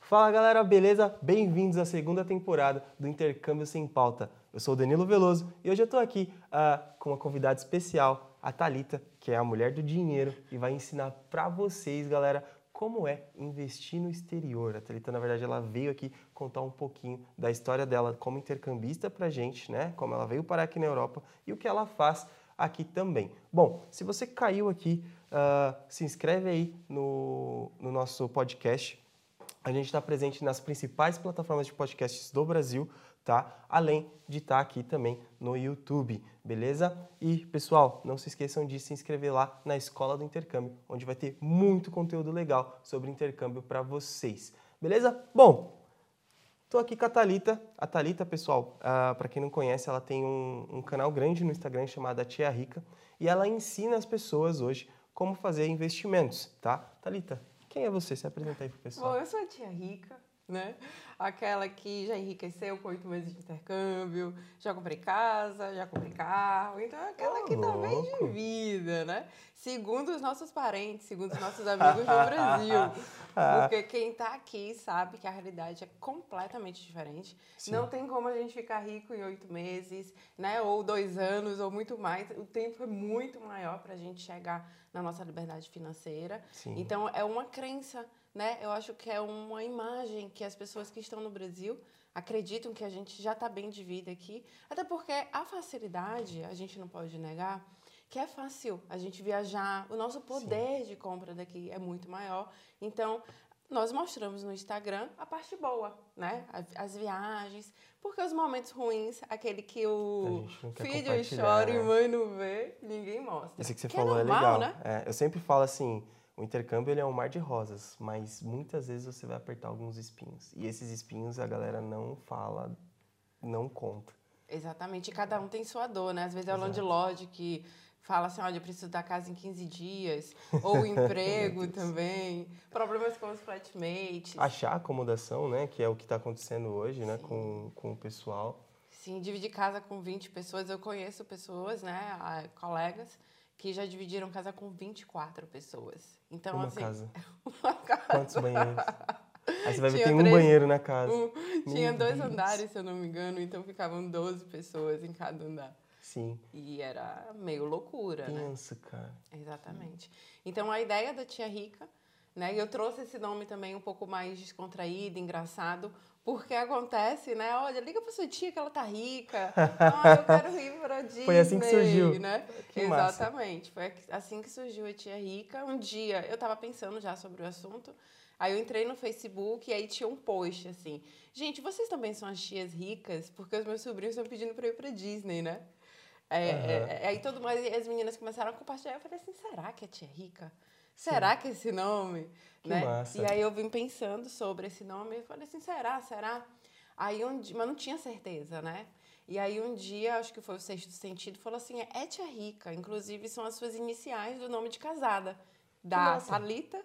Fala galera, beleza? Bem-vindos à segunda temporada do Intercâmbio Sem Pauta. Eu sou o Danilo Veloso e hoje eu estou aqui uh, com uma convidada especial, a Talita, que é a mulher do dinheiro e vai ensinar para vocês, galera, como é investir no exterior. A Thalita, na verdade, ela veio aqui contar um pouquinho da história dela como intercambista pra gente, né? Como ela veio parar aqui na Europa e o que ela faz aqui também. Bom, se você caiu aqui, uh, se inscreve aí no, no nosso podcast. A gente está presente nas principais plataformas de podcasts do Brasil tá? Além de estar tá aqui também no YouTube, beleza? E, pessoal, não se esqueçam de se inscrever lá na Escola do Intercâmbio, onde vai ter muito conteúdo legal sobre intercâmbio para vocês, beleza? Bom, Estou aqui com a Thalita. A Thalita, pessoal, uh, ah, para quem não conhece, ela tem um, um, canal grande no Instagram chamado Tia Rica e ela ensina as pessoas hoje como fazer investimentos, tá? Thalita, quem é você? Se apresenta aí pro pessoal. Bom, eu sou a Tia Rica, né? Aquela que já enriqueceu com oito meses de intercâmbio, já comprei casa, já comprei carro. Então, é aquela oh, que tá bem de vida, né? Segundo os nossos parentes, segundo os nossos amigos do Brasil. Porque quem tá aqui sabe que a realidade é completamente diferente. Sim. Não tem como a gente ficar rico em oito meses, né? Ou dois anos, ou muito mais. O tempo é muito maior para a gente chegar na nossa liberdade financeira. Sim. Então, é uma crença né? Eu acho que é uma imagem que as pessoas que estão no Brasil acreditam que a gente já está bem de vida aqui, até porque a facilidade, a gente não pode negar, que é fácil a gente viajar, o nosso poder Sim. de compra daqui é muito maior. Então, nós mostramos no Instagram a parte boa, né? As viagens, porque os momentos ruins, aquele que o filho chora né? e mãe não vê, ninguém mostra. Esse que você que é falou é, normal, é legal. Né? É, eu sempre falo assim, o intercâmbio ele é um mar de rosas, mas muitas vezes você vai apertar alguns espinhos. E esses espinhos a galera não fala, não conta. Exatamente, e cada um tem sua dor, né? Às vezes é o landlord que fala assim, olha, eu preciso da casa em 15 dias, ou o emprego também, problemas com os flatmates. Achar acomodação, né, que é o que está acontecendo hoje, né, com, com o pessoal. Sim, dividir casa com 20 pessoas, eu conheço pessoas, né, colegas, que já dividiram casa com 24 pessoas. Então, uma assim. Casa. uma casa. Quantos banheiros? Aí você vai ver que tem três, um banheiro na casa. Um, tinha dois andares, se eu não me engano, então ficavam 12 pessoas em cada andar. Sim. E era meio loucura, Pensa, né? cara. Exatamente. Então a ideia da tia rica, né? E eu trouxe esse nome também um pouco mais descontraído, engraçado, porque acontece, né? Olha, liga pra sua tia que ela tá rica. Ah, eu quero ir pra Disney. Foi assim que surgiu. Né? Que Exatamente. Massa. Foi assim que surgiu a tia rica. Um dia eu tava pensando já sobre o assunto. Aí eu entrei no Facebook e aí tinha um post assim: Gente, vocês também são as tias ricas? Porque os meus sobrinhos estão pedindo pra ir pra Disney, né? É, uhum. é, aí todo mundo, as meninas começaram a compartilhar. Eu falei assim: será que é tia rica? Será Sim. que esse nome? Que né? Massa. E aí eu vim pensando sobre esse nome e falei assim, será, será? Aí um dia, mas não tinha certeza, né? E aí um dia, acho que foi o sexto sentido, falou assim, é Tia Rica, inclusive são as suas iniciais do nome de casada, da Talita,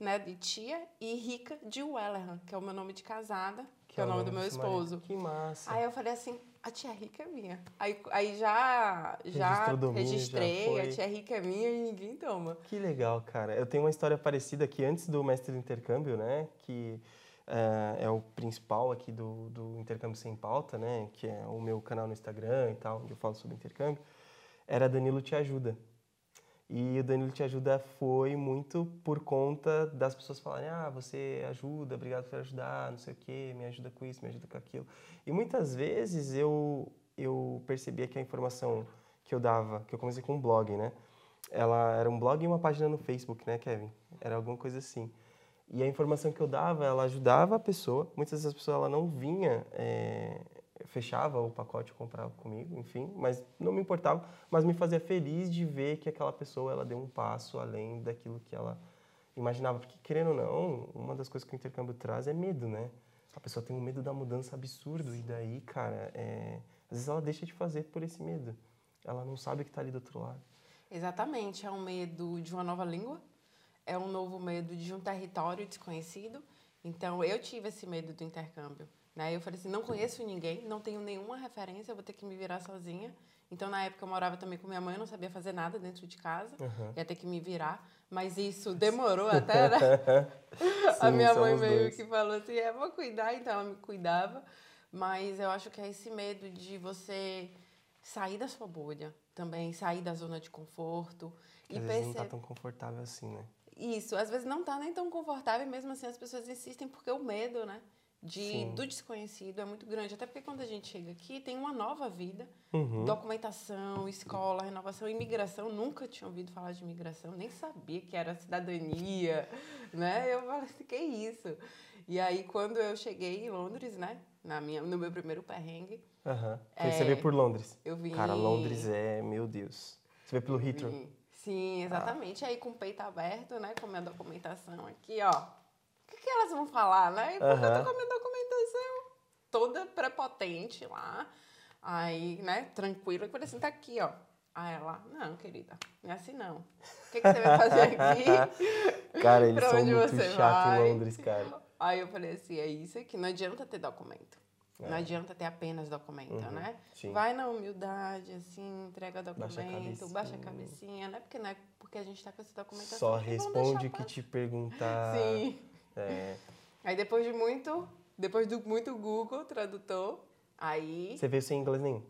né, de tia, e Rica de Wellerham, que é o meu nome de casada, que, que é o nome do meu esposo. Que massa. Aí eu falei assim, a tia rica é minha. Aí, aí já, já registrei, já a tia rica é minha e ninguém toma. Que legal, cara. Eu tenho uma história parecida aqui antes do Mestre do Intercâmbio, né? Que é, é o principal aqui do, do Intercâmbio Sem Pauta, né? Que é o meu canal no Instagram e tal, onde eu falo sobre intercâmbio. Era Danilo Te Ajuda. E o Danilo Te Ajuda foi muito por conta das pessoas falarem: ah, você ajuda, obrigado por ajudar, não sei o quê, me ajuda com isso, me ajuda com aquilo. E muitas vezes eu, eu percebia que a informação que eu dava, que eu comecei com um blog, né? Ela era um blog e uma página no Facebook, né, Kevin? Era alguma coisa assim. E a informação que eu dava, ela ajudava a pessoa. Muitas vezes a pessoa ela não vinha é, fechava o pacote, comprava comigo, enfim, mas não me importava, mas me fazia feliz de ver que aquela pessoa ela deu um passo além daquilo que ela imaginava, porque querendo ou não, uma das coisas que o intercâmbio traz é medo, né? A pessoa tem um medo da mudança absurdo e daí, cara, é... às vezes ela deixa de fazer por esse medo. Ela não sabe que está ali do outro lado. Exatamente, é um medo de uma nova língua, é um novo medo de um território desconhecido. Então, eu tive esse medo do intercâmbio Né? Eu falei assim, não conheço ninguém, não tenho nenhuma referência, vou ter que me virar sozinha. Então, na época, eu morava também com minha mãe, não sabia fazer nada dentro de casa, Uhum. ia ter que me virar. Mas isso demorou até, né? a Sim, minha mãe meio dois. que falou assim, é, vou cuidar, então ela me cuidava. Mas eu acho que é esse medo de você sair da sua bolha também, sair da zona de conforto. Às e vezes não tá tão confortável assim, né? Isso, às vezes não tá nem tão confortável, mesmo assim as pessoas insistem porque o medo, né? De, Sim. do desconhecido é muito grande. Até porque quando a gente chega aqui, tem uma nova vida. Uhum. Documentação, escola, renovação, imigração. Nunca tinha ouvido falar de imigração, nem sabia que era cidadania, né? Eu falei assim, que isso? E aí, quando eu cheguei em Londres, né? Na minha, no meu primeiro perrengue, Aham. Foi É, você veio por Londres. eu vim... Cara, Londres é, meu Deus. Você veio pelo Heathrow. Sim, sim, exatamente. Aí com o peito aberto, né? Com a minha documentação aqui, ó. O que, que elas vão falar, né? E Porque eu Aham. tô com a minha documentação toda prepotente lá. Aí, né, tranquila. Eu falei assim, tá aqui, ó. Aí ela, não, querida, não é assim não. O que, que você vai fazer aqui? Cara, eles são muito chatos vai? em Londres, cara. Aí eu falei assim, é isso aqui, não adianta ter documento. Não É. adianta ter apenas documento, Uhum, né? sim. Vai na humildade, assim, entrega Baixa a documento, baixa a cabecinha. cabecinha, né? Porque não é porque a gente tá com essa documentação. Só vão responde o que te perguntar. Sim. É. Aí depois de muito, depois do muito Google Tradutor, aí Você veio sem inglês nenhum?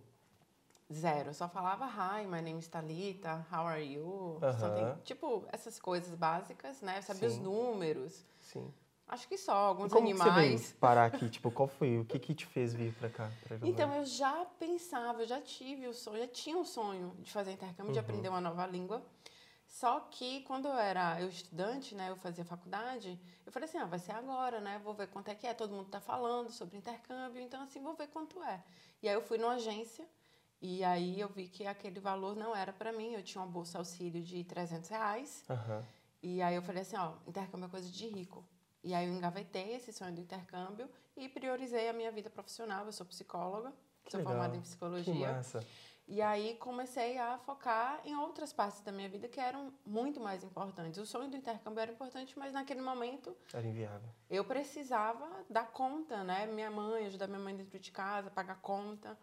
zero. Eu só falava hi, my name is Thalita, how are you? Aham. Something- tipo, essas coisas básicas, né? Eu sabia os números. Sim. Acho que só, E alguns como que você animais. veio parar aqui? Tipo, qual foi? O que que te fez vir pra cá? Pra? Então, eu já pensava, eu já tive o sonho, já tinha o sonho de fazer intercâmbio, de Uhum. aprender uma nova língua. Só que quando eu era eu estudante, né, eu fazia faculdade, eu falei assim, ah, vai ser agora, né? Vou ver quanto é que é, todo mundo tá falando sobre intercâmbio, então assim, vou ver quanto é. E aí eu fui numa agência e aí eu vi que aquele valor não era para mim, eu tinha uma bolsa auxílio de 300 reais. Aham. E aí eu falei assim, ó, intercâmbio é coisa de rico. E aí eu engavetei esse sonho do intercâmbio e priorizei a minha vida profissional. Eu sou psicóloga, Que sou legal. formada em Que psicologia. massa. E aí comecei a focar em outras partes da minha vida que eram muito mais importantes. O sonho do intercâmbio era importante, mas naquele momento Era inviável. eu precisava dar conta, né? Minha mãe, ajudar minha mãe dentro de casa, pagar conta.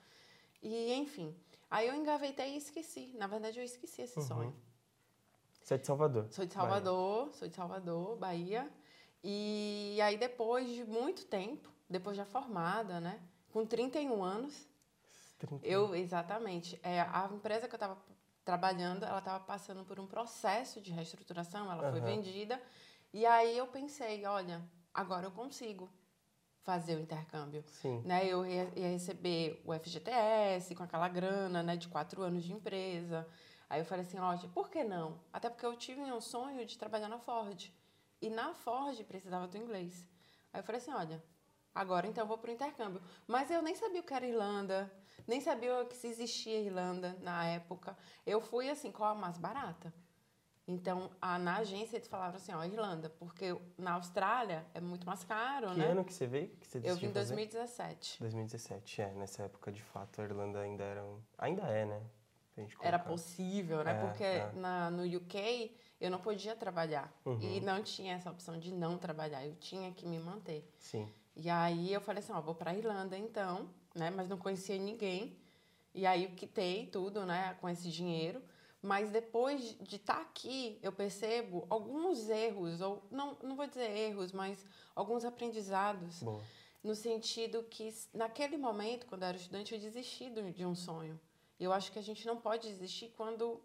E enfim. Aí eu engavetei e esqueci. Na verdade, eu esqueci esse Uhum. sonho. Você é de Salvador? Sou de Bahia. Salvador, sou de Salvador, Bahia. E aí depois de muito tempo, depois já formada, né? Com 31 anos, 30. eu exatamente, é, a empresa que eu estava trabalhando, ela estava passando por um processo de reestruturação, ela foi Aham. vendida. E aí eu pensei, olha, agora eu consigo fazer o intercâmbio Sim. né? Eu ia, ia receber o FGTS com aquela grana, né? De quatro anos de empresa. Aí eu falei assim, ó, por que não? Até porque eu tive um sonho de trabalhar na Ford. E na Ford precisava do inglês. Aí eu falei assim, olha, agora então eu vou pro intercâmbio. Mas eu nem sabia o que era Irlanda, nem sabia que se existia Irlanda na época. Eu fui assim, qual a mais barata? Então, a, na agência eles falaram assim, ó, Irlanda, porque na Austrália é muito mais caro, Que né? ano que você veio? Que você Eu vim em fazer? 2017. 2017, é. Nessa época, de fato, a Irlanda ainda era um... Ainda é, né? Era possível, né? É, Porque é. Na, no UK eu não podia trabalhar. Uhum. E não tinha essa opção de não trabalhar. Eu tinha que me manter. Sim. E aí eu falei assim, ó, vou pra Irlanda então, né? Mas não conhecia ninguém. E aí eu quitei tudo, né? Com esse dinheiro. Mas depois de estar aqui, eu percebo alguns erros, ou não, não vou dizer erros, mas alguns aprendizados. Boa. No sentido que, naquele momento, quando eu era estudante, eu desisti de um sonho. E eu acho que a gente não pode desistir quando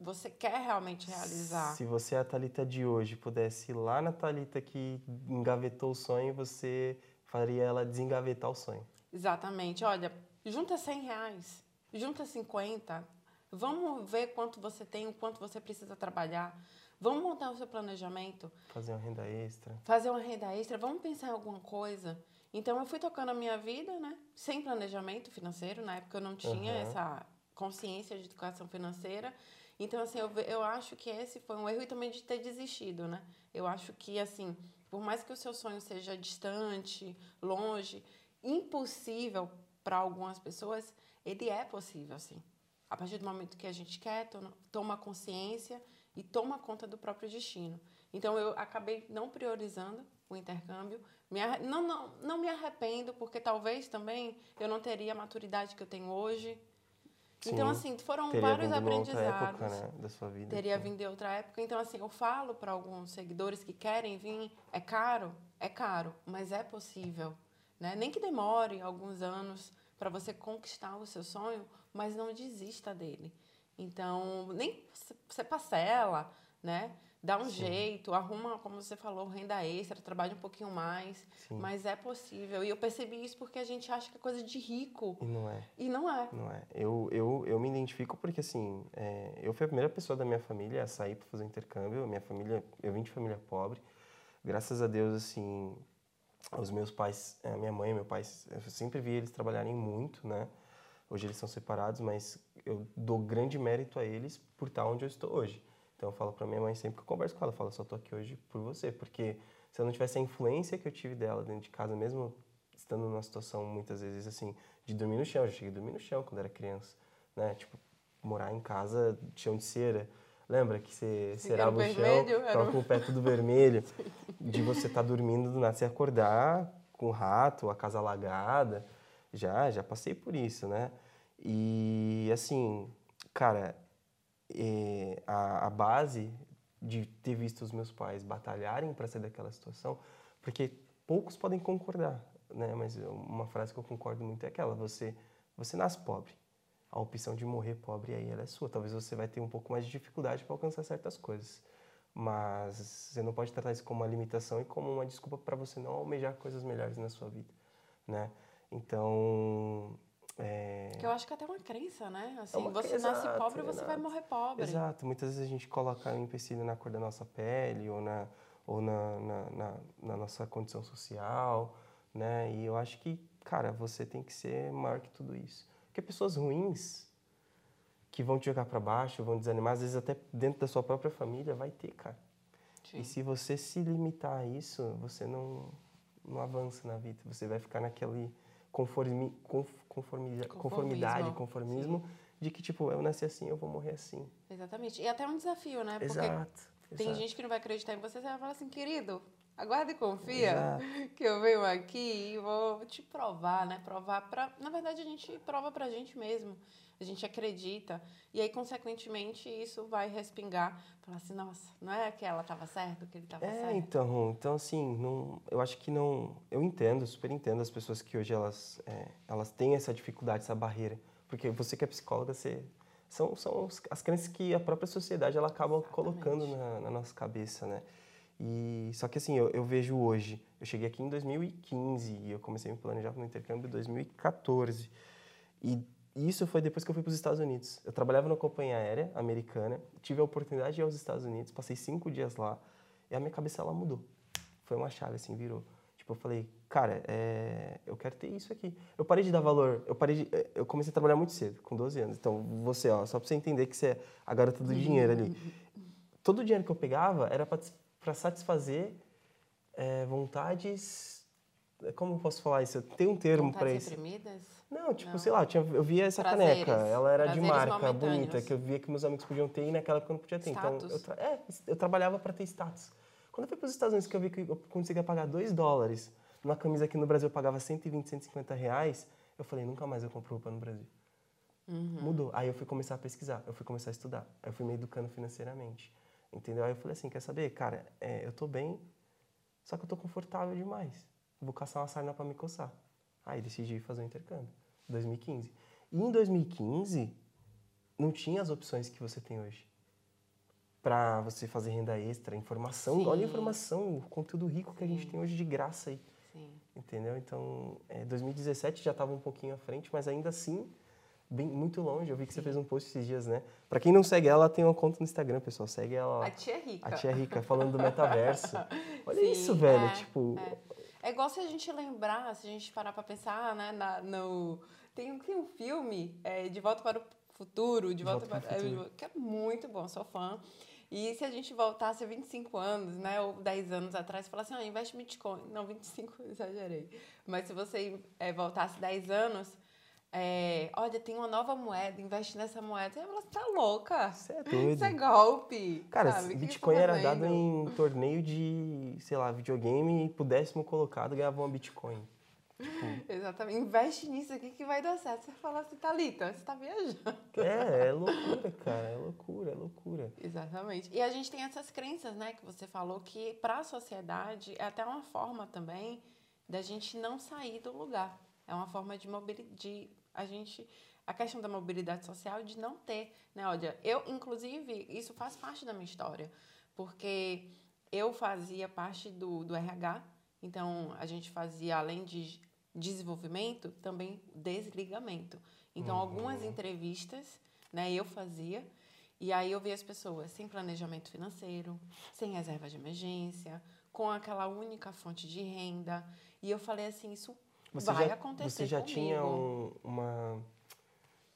você quer realmente realizar. Se você é a Thalita de hoje pudesse ir lá na Thalita que engavetou o sonho, você faria ela desengavetar o sonho. Exatamente. Olha, junta 100 reais, junta 50. Vamos ver quanto você tem, o quanto você precisa trabalhar. Vamos montar o seu planejamento, Fazer uma renda extra. fazer uma renda extra, vamos pensar em alguma coisa. Então eu fui tocando a minha vida, né? Sem planejamento financeiro, na época eu não tinha Aham. essa consciência de educação financeira. Então assim, eu, eu acho que esse foi um erro e também de ter desistido, né? Eu acho que assim, por mais que o seu sonho seja distante, longe, impossível para algumas pessoas, ele é possível, sim. A partir do momento que a gente quer, to- toma consciência e toma conta do próprio destino. Então eu acabei não priorizando o intercâmbio. Não, não, não me arrependo, porque talvez também eu não teria a maturidade que eu tenho hoje. Sim. Então, assim, foram Teria vários vindo uma outra aprendizados. época, né, da sua vida. Teria assim. vindo em outra época. Então, assim, eu falo para alguns seguidores que querem vir, é caro? É caro, mas é possível. Né? Nem que demore alguns anos para você conquistar o seu sonho, mas não desista dele. Então, nem você parcela, né? Dá um Sim. jeito, arruma, como você falou, renda extra, trabalha um pouquinho mais, Sim. mas é possível. E eu percebi isso porque a gente acha que é coisa de rico. E não é. E não é. Não é. Eu, eu, eu me identifico porque, assim, é, eu fui a primeira pessoa da minha família a sair para fazer intercâmbio. Minha família, eu vim de família pobre. Graças a Deus, assim, os meus pais, a minha mãe e meu pai, eu sempre vi eles trabalharem muito, né? Hoje eles são separados, mas eu dou grande mérito a eles por estar onde eu estou hoje. Então eu falo para minha mãe sempre que eu converso com ela, eu falo, só tô aqui hoje por você, porque se eu não tivesse a influência que eu tive dela dentro de casa, mesmo estando numa situação muitas vezes assim, de dormir no chão, eu já cheguei a dormir no chão quando era criança, né? Tipo, morar em casa de chão de cera. Lembra que você cerava o chão, ficava com o pé tudo vermelho, de você estar dormindo do nada, você acordar com o rato, a casa alagada. Já, já passei por isso, né? E assim, cara, eh, a, a base de ter visto os meus pais batalharem para sair daquela situação, porque poucos podem concordar, né? Mas uma frase que eu concordo muito é aquela: você, você nasce pobre. A opção de morrer pobre aí ela é sua. Talvez você vai ter um pouco mais de dificuldade para alcançar certas coisas, mas você não pode tratar isso como uma limitação e como uma desculpa para você não almejar coisas melhores na sua vida, né? Então, é, Que eu acho que é até uma crença, né? Assim, uma você crença, nasce exato, pobre, você vai exato. morrer pobre. Exato, muitas vezes a gente coloca um empecilho na cor da nossa pele ou na, ou na, na, na, na nossa condição social, né? E eu acho que, cara, você tem que ser maior que tudo isso. Porque pessoas ruins que vão te jogar para baixo, vão desanimar, às vezes até dentro da sua própria família, vai ter, cara. Sim. E se você se limitar a isso, você não, não avança na vida. Você vai ficar naquele conformi, conf, conformidade, Conformismo, conformismo, de que, tipo, eu nasci assim, eu vou morrer assim. Exatamente. E até um desafio, né? Porque Exato. tem exato. gente que não vai acreditar em você, você vai falar assim, querido, aguarda e confia Exato. que eu venho aqui e vou te provar, né? Provar pra. Na verdade, a gente prova pra gente mesmo. A gente acredita. E aí, consequentemente, isso vai respingar. Falar assim, nossa, não é que ela estava certa, que ele estava É, certo. então, então assim, não, eu acho que não, eu entendo, super entendo as pessoas que hoje elas, é, elas têm essa dificuldade, essa barreira, porque você que é psicóloga, você, são, são as crenças que a própria sociedade ela acaba Exatamente. colocando na, na nossa cabeça, né? E só que assim, eu, eu vejo hoje, eu cheguei aqui em 2015 e eu comecei a me planejar para o intercâmbio em 2014 e isso foi depois que eu fui para os Estados Unidos. Eu trabalhava numa companhia aérea americana, tive a oportunidade de ir aos Estados Unidos, passei cinco dias lá e a minha cabeça ela mudou. Foi uma chave assim, virou. Tipo, eu falei, cara, é, eu quero ter isso aqui. Eu parei de dar valor, eu parei de, eh, eu comecei a trabalhar muito cedo, com 12 anos. Então, você, ó, só pra você entender que você é a garota do dinheiro ali. Todo o dinheiro que eu pegava era para satisfazer eh, vontades. Como eu posso falar isso? Tem um termo para isso. reprimidas? Não, tipo, Não. sei lá, eu, tinha, eu via essa Prazeres. caneca, ela era de Prazeres marca, momentâneos. bonita, que eu via que meus amigos podiam ter e naquela época eu não podia ter. Então, Status. eu, tra- é, eu trabalhava para ter status. Quando eu fui para os Estados Unidos, que eu vi que eu conseguia pagar 2 dólares numa camisa que no Brasil eu pagava 120, 150 reais, eu falei, nunca mais eu compro roupa no Brasil. Uhum. Mudou. Aí eu fui começar a pesquisar, eu fui começar a estudar, aí eu fui me educando financeiramente. Entendeu? Aí eu falei assim, quer saber, cara, é, eu tô bem, só que eu tô confortável demais. Vou caçar uma sarna para me coçar. Aí decidi fazer o intercâmbio, 2015. E em 2015, não tinha as opções que você tem hoje. Pra você fazer renda extra, informação. Sim. Olha a informação, o conteúdo rico que a gente Sim. tem hoje de graça aí. Sim. Entendeu? Então, é, 2017 já estava um pouquinho à frente, mas ainda assim, bem, muito longe. Eu vi que você fez um post esses dias, né? Pra quem não segue ela, ela tem uma conta no Instagram, pessoal. Segue ela. A tia é rica. A tia Rica, falando do metaverso. Olha Sim, isso, velho. é, tipo, É igual se a gente lembrar, se a gente parar pra pensar, né, na- no... Tem, um- tem um filme, é, De Volta para o Futuro, De, Volta, Volta para é, Futuro. que é muito bom, sou fã. E se a gente voltasse 25 anos, né, ou 10 anos atrás, e falasse, ah, investe Bitcoin. Não, 25, exagerei. Mas se você é, voltasse 10 anos, é, olha, tem uma nova moeda, investe nessa moeda. Você tá louca? Você é doido. Isso é golpe. Cara, sabe? Bitcoin era dado em torneio de, sei lá, videogame e pro décimo colocado ganhava uma Bitcoin. Tipo... Exatamente. Investe nisso aqui que vai dar certo. Você fala assim, Thalita, você tá viajando. É, é loucura, cara. É loucura, é loucura. Exatamente. E a gente tem essas crenças, né, que você falou, que para a sociedade é até uma forma também da gente não sair do lugar. É uma forma de mobilidade, a gente a questão da mobilidade social de não ter, né? Olha, eu inclusive isso faz parte da minha história, porque eu fazia parte do, do RH, então a gente fazia além de desenvolvimento também desligamento. Então uhum. algumas entrevistas, né? Eu fazia e aí eu via as pessoas sem planejamento financeiro, sem reserva de emergência, com aquela única fonte de renda. E eu falei assim, isso você vai já, acontecer Você já comigo. tinha um, uma,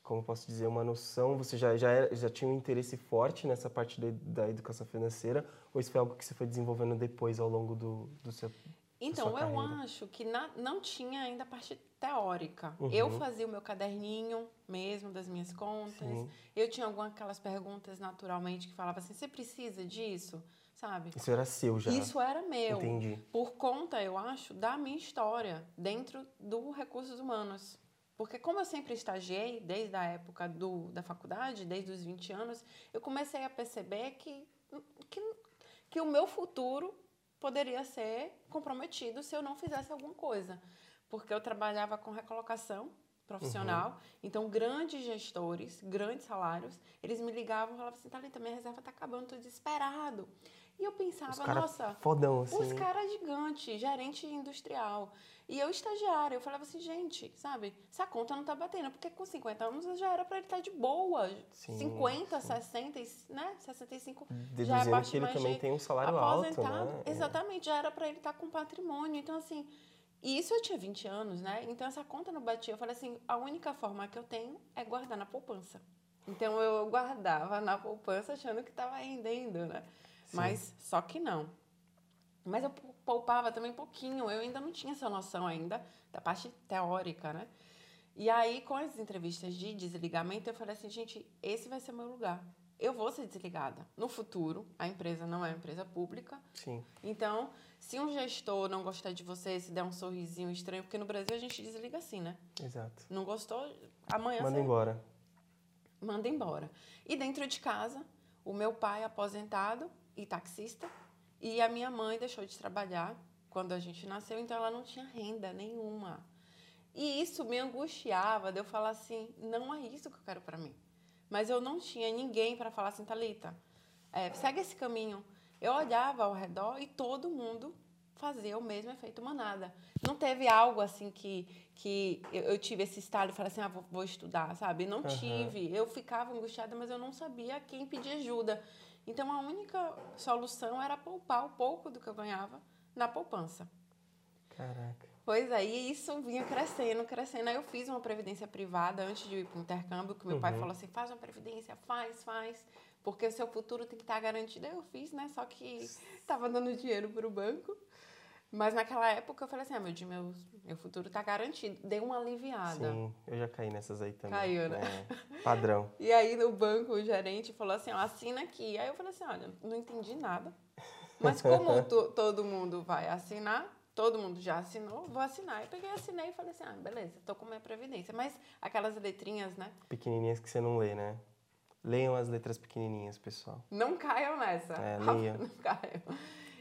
como posso dizer, uma noção, você já, já, era, já tinha um interesse forte nessa parte da, da educação financeira, ou isso foi algo que você foi desenvolvendo depois ao longo do, do seu então, eu acho que na, não tinha ainda a parte teórica. Uhum. Eu fazia o meu caderninho mesmo das minhas contas. Sim. Eu tinha algumas aquelas perguntas naturalmente que falava assim: você precisa disso? Sabe? Isso era seu já. Isso era meu. Entendi. Por conta, eu acho, da minha história dentro do recursos humanos. Porque como eu sempre estagiei, desde a época do, da faculdade, desde os 20 anos, eu comecei a perceber que, que, que o meu futuro poderia ser comprometido se eu não fizesse alguma coisa. Porque eu trabalhava com recolocação profissional, uhum. então grandes gestores, grandes salários, eles me ligavam e falavam assim, Thalita, minha reserva está acabando, estou desesperado. E eu pensava, nossa, fodão, assim. os caras gigantes, gerente industrial. E eu estagiária, eu falava assim, gente, sabe, essa conta não tá batendo, porque com 50 anos já era para ele estar tá de boa. Sim, 50, sim. 60, né? 65 Deduzindo já é que ele também tem um salário alto, né? É. Exatamente, já era para ele estar tá com patrimônio. Então, assim, e isso eu tinha 20 anos, né? Então essa conta não batia. Eu falei assim, a única forma que eu tenho é guardar na poupança. Então eu guardava na poupança achando que estava rendendo, né? Mas só que não. Mas eu poupava também pouquinho, eu ainda não tinha essa noção ainda da parte teórica, né? E aí, com as entrevistas de desligamento, eu falei assim, gente, esse vai ser meu lugar. Eu vou ser desligada. No futuro, a empresa não é uma empresa pública. Sim. Então, se um gestor não gostar de você, se der um sorrisinho estranho, porque no Brasil a gente desliga assim, né? Exato. Não gostou, amanhã Manda você... embora. Manda embora. E dentro de casa, o meu pai aposentado e taxista. E a minha mãe deixou de trabalhar quando a gente nasceu, então ela não tinha renda nenhuma. E isso me angustiava de eu falar assim, não é isso que eu quero para mim. Mas eu não tinha ninguém para falar assim, Thalita, é, segue esse caminho. Eu olhava ao redor e todo mundo fazia o mesmo efeito manada. Não teve algo assim que, que eu, tive esse estalo e falei assim, ah, vou, vou estudar, sabe? Não uhum. tive. Eu ficava angustiada, mas eu não sabia quem pedir ajuda. Então a única solução era poupar o pouco do que eu ganhava na poupança. Caraca. Pois aí isso vinha crescendo, crescendo. Aí eu fiz uma previdência privada antes de ir para o intercâmbio, que meu uhum. pai falou assim: faz uma previdência, faz, faz, porque o seu futuro tem que estar garantido. Aí eu fiz, né? Só que estava dando dinheiro para o banco. Mas naquela época eu falei assim, ah, meu, meu, meu futuro tá garantido. Deu uma aliviada. Sim, eu já caí nessas aí também. Caiu, né? É, padrão. e aí no banco o gerente falou assim, ó, assina aqui. Aí eu falei assim, olha, não entendi nada. Mas como todo mundo vai assinar, todo mundo já assinou, vou assinar. Eu peguei, assinei e falei assim, ah, beleza, tô com minha previdência. Mas aquelas letrinhas, né? Pequenininhas que você não lê, né? Leiam as letras pequenininhas, pessoal. Não caiam nessa. É, leiam. Não caiam.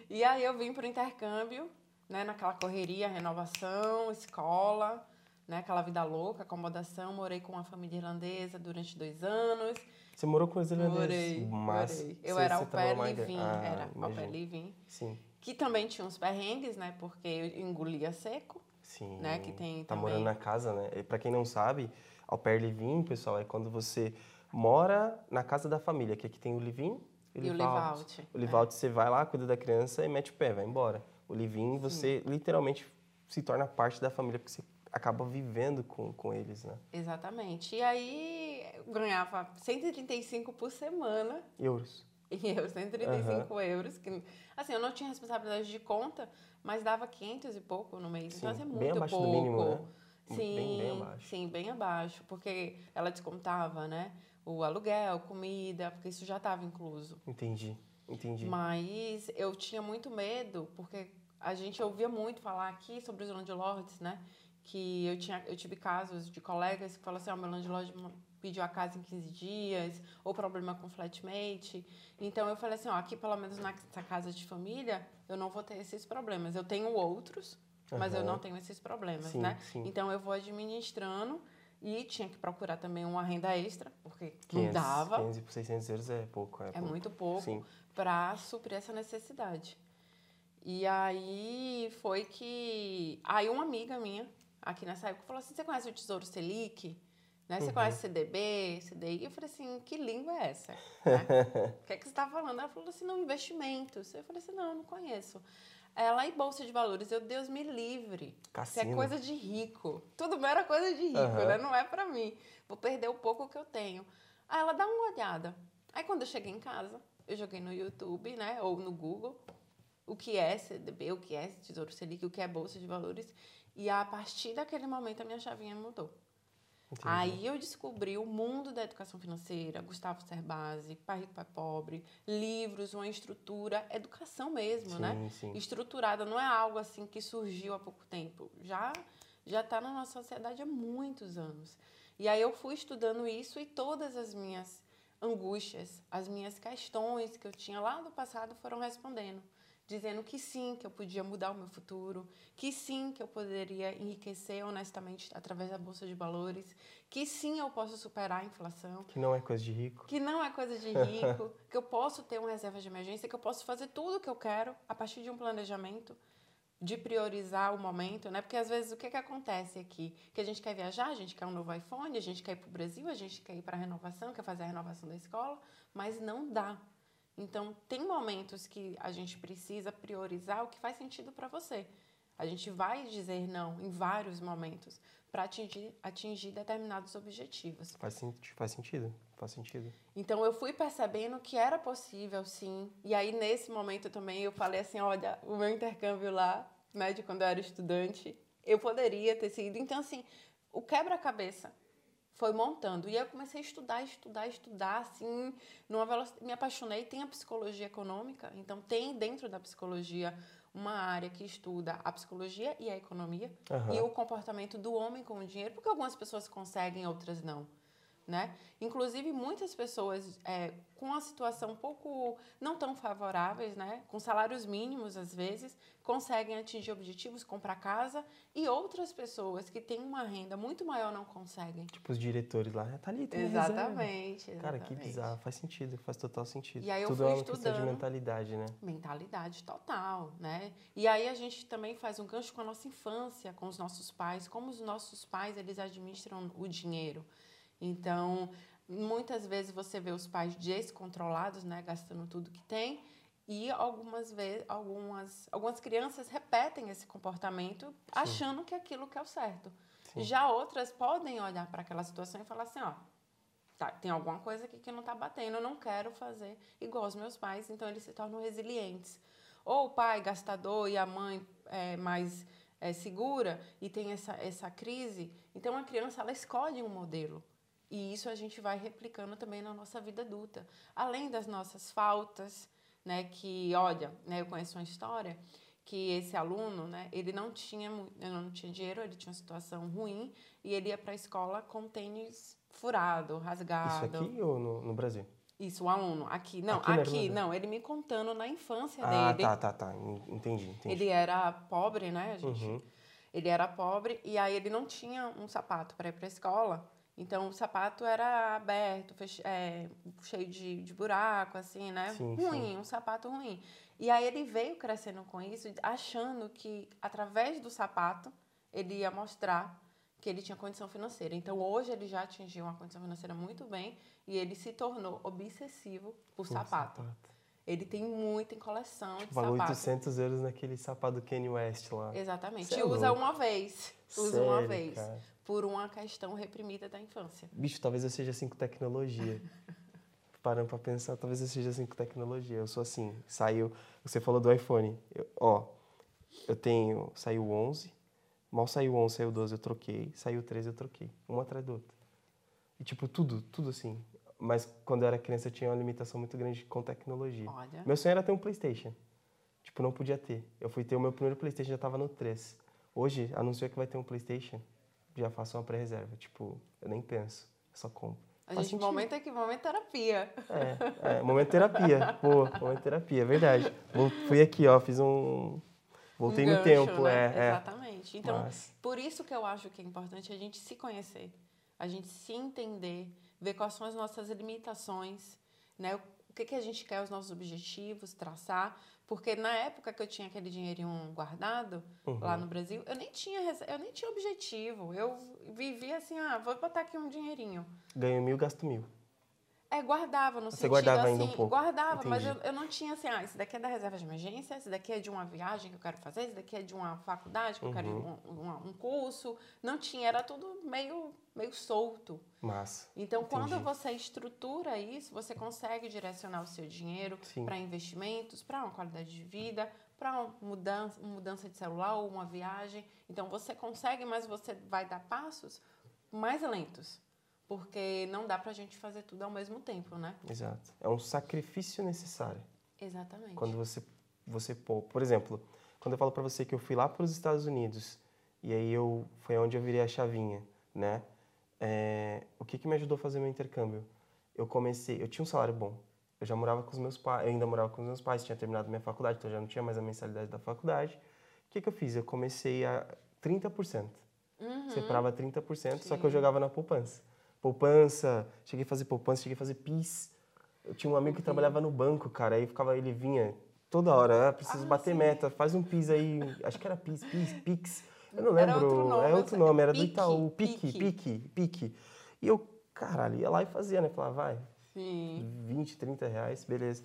E aí eu vim para o intercâmbio, né, naquela correria, renovação, escola, né, aquela vida louca, acomodação. Morei com uma família irlandesa durante dois anos. Você morou com os irlandeses? Morei, Mas morei. Eu você, era ao pé living, ah, era ao pé living. Sim. Que também tinha uns perrengues, né, porque eu engolia seco. Sim. Né, que tem tá também... morando na casa, né? E pra quem não sabe, ao pé living, pessoal, é quando você mora na casa da família, que aqui tem o living e o Out. O Live Out, você vai lá, cuida da criança e mete o pé, vai embora. O Live você Sim. literalmente se torna parte da família, porque você acaba vivendo com, com eles, né? Exatamente. E aí, eu ganhava 135 por semana. Euros. Em euros, 135 uhum. euros. Que, assim, eu não tinha responsabilidade de conta, mas dava 500 e pouco no mês. Então, Sim, então, assim, é muito bem abaixo pouco. Do mínimo, né? Sim, bem, bem abaixo. sim, bem abaixo, porque ela descontava, né? O aluguel, comida, porque isso já estava incluso. Entendi, entendi. Mas eu tinha muito medo, porque a gente ouvia muito falar aqui sobre os landlords, né? Que eu, tinha, eu tive casos de colegas que falaram assim, oh, meu landlord pediu a casa em 15 dias, ou problema com flatmate. Então eu falei assim, ó, aqui pelo menos nessa casa de família, eu não vou ter esses problemas. Eu tenho outros, mas eu não tenho esses problemas, Sim, né? sim. Então eu vou administrando e tinha que procurar também uma renda extra, porque 500, não dava, 500 por 600 euros é pouco. É, é pouco. muito pouco, para suprir essa necessidade. E aí foi que. Aí uma amiga minha, aqui nessa época, falou assim: você conhece o Tesouro Selic? Né? Você Uhum. conhece CDB, CDI? Eu falei assim, que língua é essa? Né? O que é que você está falando? Ela falou assim, não, investimentos. Eu falei assim, não, não conheço. Ela e Bolsa de Valores, eu, Deus me livre. Isso é Cassino. coisa de rico. Tudo meu era coisa de rico, Aham. né? Não é pra mim. Vou perder o pouco que eu tenho. Aí ela dá uma olhada. Aí quando eu cheguei em casa, eu joguei no YouTube, né? Ou no Google, o que é CDB, o que é Tesouro Selic, o que é Bolsa de Valores. E a partir daquele momento a minha chavinha mudou. Entendi. Aí eu descobri o mundo da educação financeira, Gustavo Cerbasi, Pai Rico, Pai Pobre, livros, uma estrutura, educação mesmo, sim, né? sim. Estruturada, não é algo assim que surgiu há pouco tempo. Já já está na nossa sociedade há muitos anos. E aí eu fui estudando isso e todas as minhas angústias, as minhas questões que eu tinha lá no passado foram respondendo, dizendo que sim, que eu podia mudar o meu futuro, que sim, que eu poderia enriquecer honestamente através da bolsa de valores, que sim, eu posso superar a inflação, Que não é coisa de rico. que não é coisa de rico, que eu posso ter uma reserva de emergência, que eu posso fazer tudo o que eu quero a partir de um planejamento, de priorizar o momento, né? Porque às vezes o que, que acontece aqui? Que a gente quer viajar, a gente quer um novo iPhone, a gente quer ir para o Brasil, a gente quer ir para a renovação, quer fazer a renovação da escola, mas não dá. Então, tem momentos que a gente precisa priorizar o que faz sentido para você. A gente vai dizer não em vários momentos para atingir, atingir determinados objetivos. Faz, faz sentido. Faz sentido. Então eu fui percebendo que era possível, sim. E aí nesse momento também eu falei assim, olha, o meu intercâmbio lá, né, de quando eu era estudante, eu poderia ter seguido. Então assim, o quebra-cabeça foi montando. E aí eu comecei a estudar, estudar, estudar, assim, numa velocidade. Me apaixonei. Tem a psicologia econômica, então tem dentro da psicologia uma área que estuda a psicologia e a economia Aham. e o comportamento do homem com o dinheiro, porque algumas pessoas conseguem, outras não. Né? Inclusive, muitas pessoas é, com uma situação um pouco não tão favoráveis, né? com salários mínimos às vezes, conseguem atingir objetivos, comprar casa, e outras pessoas que têm uma renda muito maior não conseguem. Tipo os diretores lá. Tá ali, tem reserva. Exatamente, Cara, que exatamente. bizarro. Faz sentido. Faz total sentido. E aí eu Tudo fui é uma questão de estudando. mentalidade, né? Mentalidade total, né? E aí a gente também faz um gancho com a nossa infância, com os nossos pais, como os nossos pais eles administram o dinheiro. Então, muitas vezes você vê os pais descontrolados, né, gastando tudo que tem, e algumas vezes algumas algumas crianças repetem esse comportamento achando que aquilo que é o certo. Sim. Já outras podem olhar para aquela situação e falar assim, ó, tá, tem alguma coisa aqui que não está batendo, eu não quero fazer igual os meus pais, então eles se tornam resilientes. Ou o pai gastador e a mãe é, mais é, segura e tem essa, essa crise, então a criança ela escolhe um modelo. E isso a gente vai replicando também na nossa vida adulta. Além das nossas faltas, né, que, olha, né, eu conheço uma história que esse aluno, né, ele não tinha, não tinha dinheiro, ele tinha uma situação ruim e ele ia para a escola com tênis furado, Isso rasgado. aqui ou no, no Brasil? Isso, o aluno. Aqui, não, Aqui aqui, não, ele me contando na infância Ah, dele. tá, tá, tá. En- Entendi, entendi. Ele era pobre, né, a gente? Uhum. Ele era pobre e aí ele não tinha um sapato para ir para a escola. Então o sapato era aberto, é, cheio de, de buraco, assim, né? Sim, ruim, um sapato ruim. E aí ele veio crescendo com isso, achando que através do sapato ele ia mostrar que ele tinha condição financeira. Então hoje ele já atingiu uma condição financeira muito bem e ele se tornou obsessivo por Um sapato. Ele tem muito em coleção de Valor sapato. 800 euros naquele sapato do Kanye West lá. Exatamente. Cê é e usa louco. uma vez. Usa Sério, uma vez. cara? Por uma questão reprimida da infância. Bicho, talvez eu seja assim com tecnologia. Parando pra pensar, talvez eu seja assim com tecnologia. Eu sou assim. Saiu. Você falou do iPhone. Eu- ó, eu tenho. Saiu o 11, Mal saiu o 11, saiu o 12, eu troquei. Saiu o 13, eu troquei. Um atrás do outro. E, tipo, tudo, tudo assim. Mas quando eu era criança, eu tinha uma limitação muito grande com tecnologia. Olha. Meu sonho era ter um PlayStation. Tipo, não podia ter. Eu fui ter o meu primeiro PlayStation, já tava no 3. Hoje, anunciou que vai ter um PlayStation, já faço uma pré-reserva. Tipo, eu nem penso, eu só compro. A Faz gente, sentido. momento aqui, momento terapia. É, é, momento terapia. Pô, momento terapia, é verdade. Fui aqui, ó, fiz um. Voltei Um no gancho, tempo, né? é. é. Exatamente. Então, Mas- por isso que eu acho que é importante a gente se conhecer, a gente se entender, ver quais são as nossas limitações, né? O que, que a gente quer, os nossos objetivos, traçar. Porque na época que eu tinha aquele dinheirinho guardado Uhum. lá no Brasil, eu nem tinha eu nem tinha objetivo. Eu vivia assim, ah, vou botar aqui um dinheirinho. Ganho mil, gasto mil. É, guardava no Você sentido guardava assim, ainda um pouco. guardava, mas eu, Entendi. eu não tinha assim, ah, esse daqui é da reserva de emergência, esse daqui é de uma viagem que eu quero fazer, esse daqui é de uma faculdade que eu quero ir Uhum. um, um, um curso. Não tinha, era tudo meio, meio solto. Massa. Então, quando Entendi. você estrutura isso, você consegue direcionar o seu dinheiro para investimentos, para uma qualidade de vida, para uma mudança, uma mudança de celular ou uma viagem. Então, você consegue, mas você vai dar passos mais lentos. Porque não dá pra gente fazer tudo ao mesmo tempo, né? Exato. É um sacrifício necessário. Exatamente. Quando você, você por exemplo, quando eu falo pra você que eu fui lá para os Estados Unidos e aí eu foi onde eu virei a chavinha, né? É, o que que me ajudou a fazer meu intercâmbio? Eu comecei, eu tinha um salário bom. Eu já morava com os meus pais, eu ainda morava com os meus pais, tinha terminado minha faculdade, então eu já não tinha mais a mensalidade da faculdade. O que que eu fiz? Eu comecei a 30%. Uhum. Separava 30%, só que eu Sim. jogava na poupança. Poupança, cheguei a fazer poupança, cheguei a fazer PIS. Eu tinha um amigo que Uhum. trabalhava no banco, cara, aí ficava, ele vinha toda hora, ah, preciso Ah, bater sim. meta, faz um PIS aí, acho que era PIS, PIS, PIX. Eu não Era lembro, outro nome, é eu outro sei. nome, era do Pique, Itaú, Pique, Pique. Pique, Pique. E eu, caralho, ia lá e fazia, né? Falava, vai, Sim. 20, 30 reais, beleza.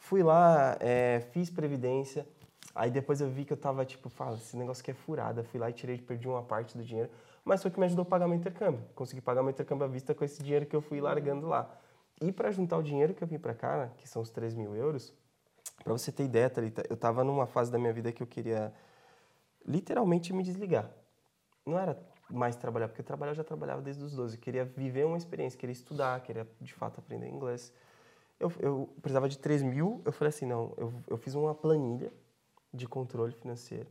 Fui lá, é, fiz previdência. Aí depois eu vi que eu tava, tipo, fala, esse negócio aqui é furada. Fui lá e tirei, perdi uma parte do dinheiro. Mas foi o que me ajudou a pagar meu intercâmbio. Consegui pagar meu intercâmbio à vista com esse dinheiro que eu fui largando lá. E para juntar o dinheiro que eu vim para cá, que são os 3 mil euros, para você ter ideia, Thalita, eu tava numa fase da minha vida que eu queria literalmente me desligar. Não era mais trabalhar, porque trabalhar eu já trabalhava desde os 12. Eu queria viver uma experiência, queria estudar, queria de fato aprender inglês. Eu, eu precisava de 3 mil, eu falei assim, não, eu, eu fiz uma planilha de controle financeiro.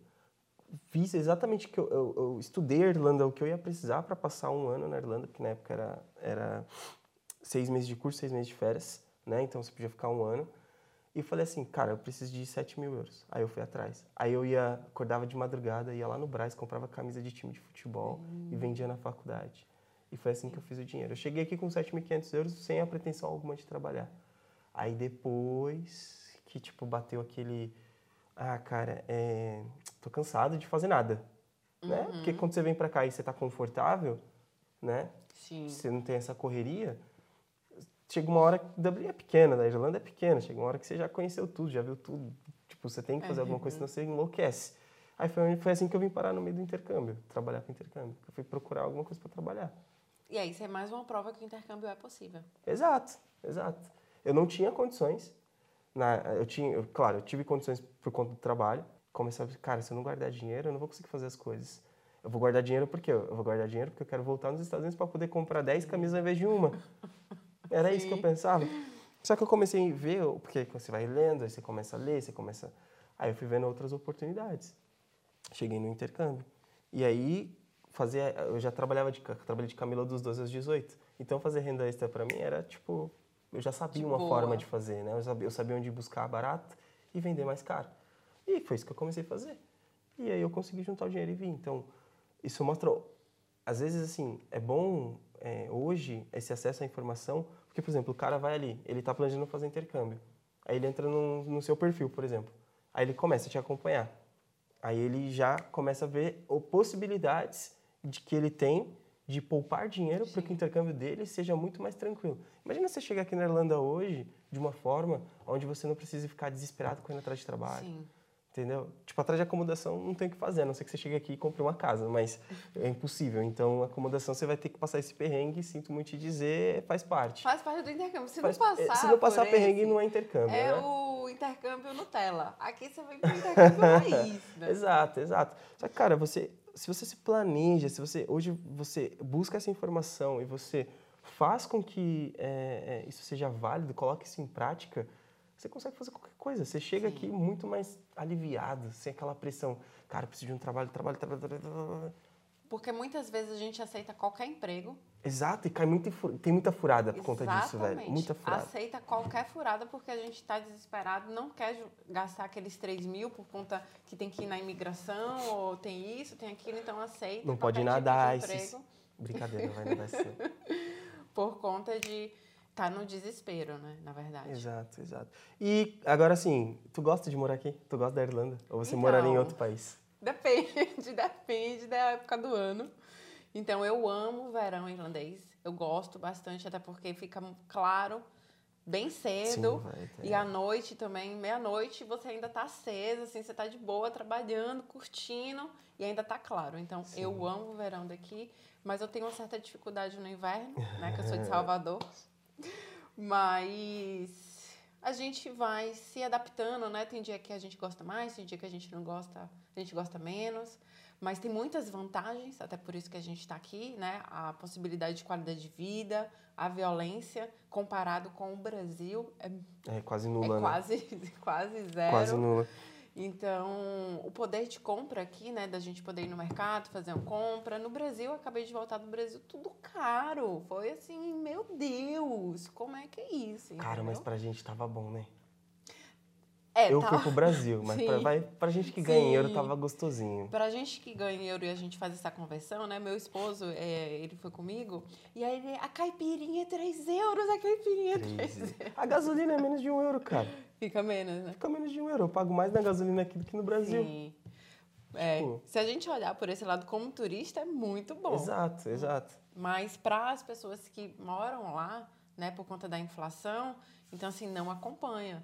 Fiz exatamente que eu, eu, eu estudei a Irlanda, o que eu ia precisar para passar um ano na Irlanda, porque na época era, era seis meses de curso, seis meses de férias, né? Então você podia ficar um ano. E falei assim, cara, eu preciso de 7 mil euros. Aí eu fui atrás. Aí eu ia, acordava de madrugada, ia lá no Brás, comprava camisa de time de futebol e vendia na faculdade. E foi assim que eu fiz o dinheiro. Eu cheguei aqui com 7.500 euros sem a pretensão alguma de trabalhar. Aí depois que, tipo, bateu aquele... Ah, cara, é... tô cansado de fazer nada, né? Porque quando você vem pra cá e você tá confortável, né? Sim. você não tem essa correria, chega uma hora Dublin é pequena, da Irlanda é pequena, chega uma hora que você já conheceu tudo, já viu tudo. Tipo, você tem que fazer alguma coisa, senão você enlouquece. Aí foi, foi assim que eu vim parar no meio do intercâmbio, trabalhar com intercâmbio. Eu fui procurar alguma coisa para trabalhar. E aí, isso é mais uma prova que o intercâmbio é possível. Exato, exato. Eu não tinha condições. Na, eu tinha, eu- claro, eu tive condições por conta do trabalho. Comecei a pensar, cara, se eu não guardar dinheiro, eu não vou conseguir fazer as coisas. Eu vou guardar dinheiro porque eu vou guardar dinheiro porque eu quero voltar nos Estados Unidos para poder comprar 10 camisas ao invés de uma. Era isso que eu Sim. pensava. Só que eu comecei a ver, porque você vai lendo, aí você começa a ler, você começa. Aí eu fui vendo outras oportunidades. Cheguei no intercâmbio. E aí, fazer, eu já trabalhava de, trabalhei de camelô dos 12 aos 18. Então, fazer renda extra para mim era tipo, eu já sabia De uma boa. forma de fazer, né? Eu sabia, eu sabia onde buscar barato e vender mais caro. E foi isso que eu comecei a fazer. E aí eu consegui juntar o dinheiro e vim. Então, isso mostra, às vezes assim, é bom é, hoje esse acesso à informação, porque, por exemplo, o cara vai ali, ele está planejando fazer intercâmbio. Aí ele entra no, no seu perfil, por exemplo. Aí ele começa a te acompanhar. Aí ele já começa a ver o- possibilidades de que ele tem de poupar dinheiro para que o intercâmbio dele seja muito mais tranquilo. Imagina você chegar aqui na Irlanda hoje de uma forma onde você não precisa ficar desesperado correndo atrás de trabalho. Sim. Entendeu? Tipo, atrás de acomodação não tem o que fazer, a não ser que você chegue aqui e compre uma casa, mas é impossível. Então, acomodação você vai ter que passar esse perrengue, sinto muito te dizer, faz parte. Faz parte do intercâmbio. Se Faz- não passar. se não passar perrengue, esse, não é intercâmbio, É né? o intercâmbio Nutella. Aqui você vem pro intercâmbio raiz, né? Exato, exato. Só que, cara, você. Se você se planeja, se você hoje você busca essa informação e você faz com que é, é, isso seja válido, coloque isso em prática, você consegue fazer qualquer coisa. Você chega Sim. aqui muito mais aliviado, sem aquela pressão. Cara, preciso de um trabalho, trabalho, trabalho, trabalho. Porque muitas vezes a gente aceita qualquer emprego. Exato, e cai muito, tem muita furada por Exatamente. conta disso, velho. Muita furada. Aceita qualquer furada porque a gente está desesperado, não quer gastar aqueles 3 mil por conta que tem que ir na imigração, ou tem isso, tem aquilo, então aceita. Não pode tipo nadar. Tipo esses... Brincadeira, vai nadar sim. por conta de tá no desespero, né? Na verdade. Exato, exato. E agora assim, tu gosta de morar aqui? Tu gosta da Irlanda? Ou você então, moraria em outro país? Depende, depende da época do ano. Então eu amo o verão irlandês. Eu gosto bastante, até porque fica claro bem cedo. Sim, tá. E à noite também, meia-noite, você ainda tá acesa, assim, você tá de boa, trabalhando, curtindo e ainda tá claro. Então Sim. eu amo o verão daqui, mas eu tenho uma certa dificuldade no inverno, né? Que eu sou de Salvador. Mas a gente vai se adaptando, né? Tem dia que a gente gosta mais, tem dia que a gente não gosta, a gente gosta menos. Mas tem muitas vantagens, até por isso que a gente está aqui, né? A possibilidade de qualidade de vida, a violência, comparado com o Brasil, é, é quase nula, é né? quase, quase zero. Quase nula. Então, o poder de compra aqui, né, da gente poder ir no mercado, fazer uma compra. No Brasil, eu acabei de voltar do Brasil, tudo caro. Foi assim, meu Deus, como é que é isso? Cara, entendeu? mas pra gente tava bom, né? É, eu tá... fui pro Brasil, mas pra, vai, pra gente que ganha Sim. em euro tava gostosinho. Pra gente que ganha euro e a gente faz essa conversão, né? Meu esposo, é, ele foi comigo, e aí ele, a caipirinha é 3 euros, a caipirinha é 3 euros. A gasolina é menos de 1 euro, cara. Fica menos, né? Fica menos de 1 euro. Eu pago mais na gasolina aqui do que no Brasil. Sim. É, tipo... se a gente olhar por esse lado como turista, é muito bom. Exato, exato. Mas para as pessoas que moram lá, né, por conta da inflação, então assim, não acompanha.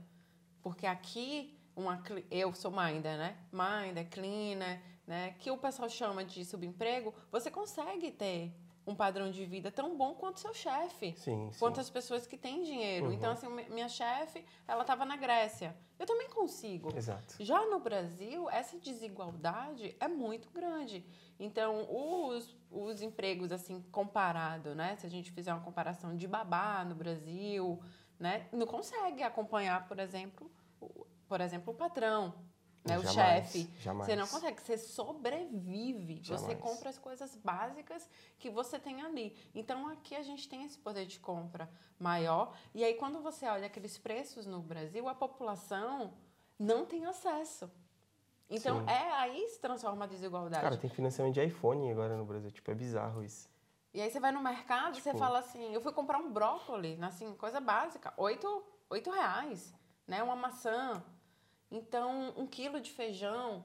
Porque aqui, uma, eu sou minder, né? Minder, cleaner, né? Que o pessoal chama de subemprego, você consegue ter um padrão de vida tão bom quanto seu chefe. Sim, quanto sim. as pessoas que têm dinheiro. Uhum. Então, assim, minha chefe, ela estava na Grécia. Eu também consigo. Exato. Já no Brasil, essa desigualdade é muito grande. Então, os, os empregos, assim, comparado, né? Se a gente fizer uma comparação de babá no Brasil, né? Não consegue acompanhar, por exemplo, por exemplo, o patrão, né? o chefe. Você não consegue, você sobrevive. Jamais. Você compra as coisas básicas que você tem ali. Então aqui a gente tem esse poder de compra maior. E aí, quando você olha aqueles preços no Brasil, a população não tem acesso. Então, Sim. é aí se transforma a desigualdade. Cara, tem financiamento de iPhone agora no Brasil. Tipo, é bizarro isso. E aí você vai no mercado tipo... você fala assim, eu fui comprar um brócolis, assim, coisa básica, oito, oito reais, né? Uma maçã, então, um quilo de feijão.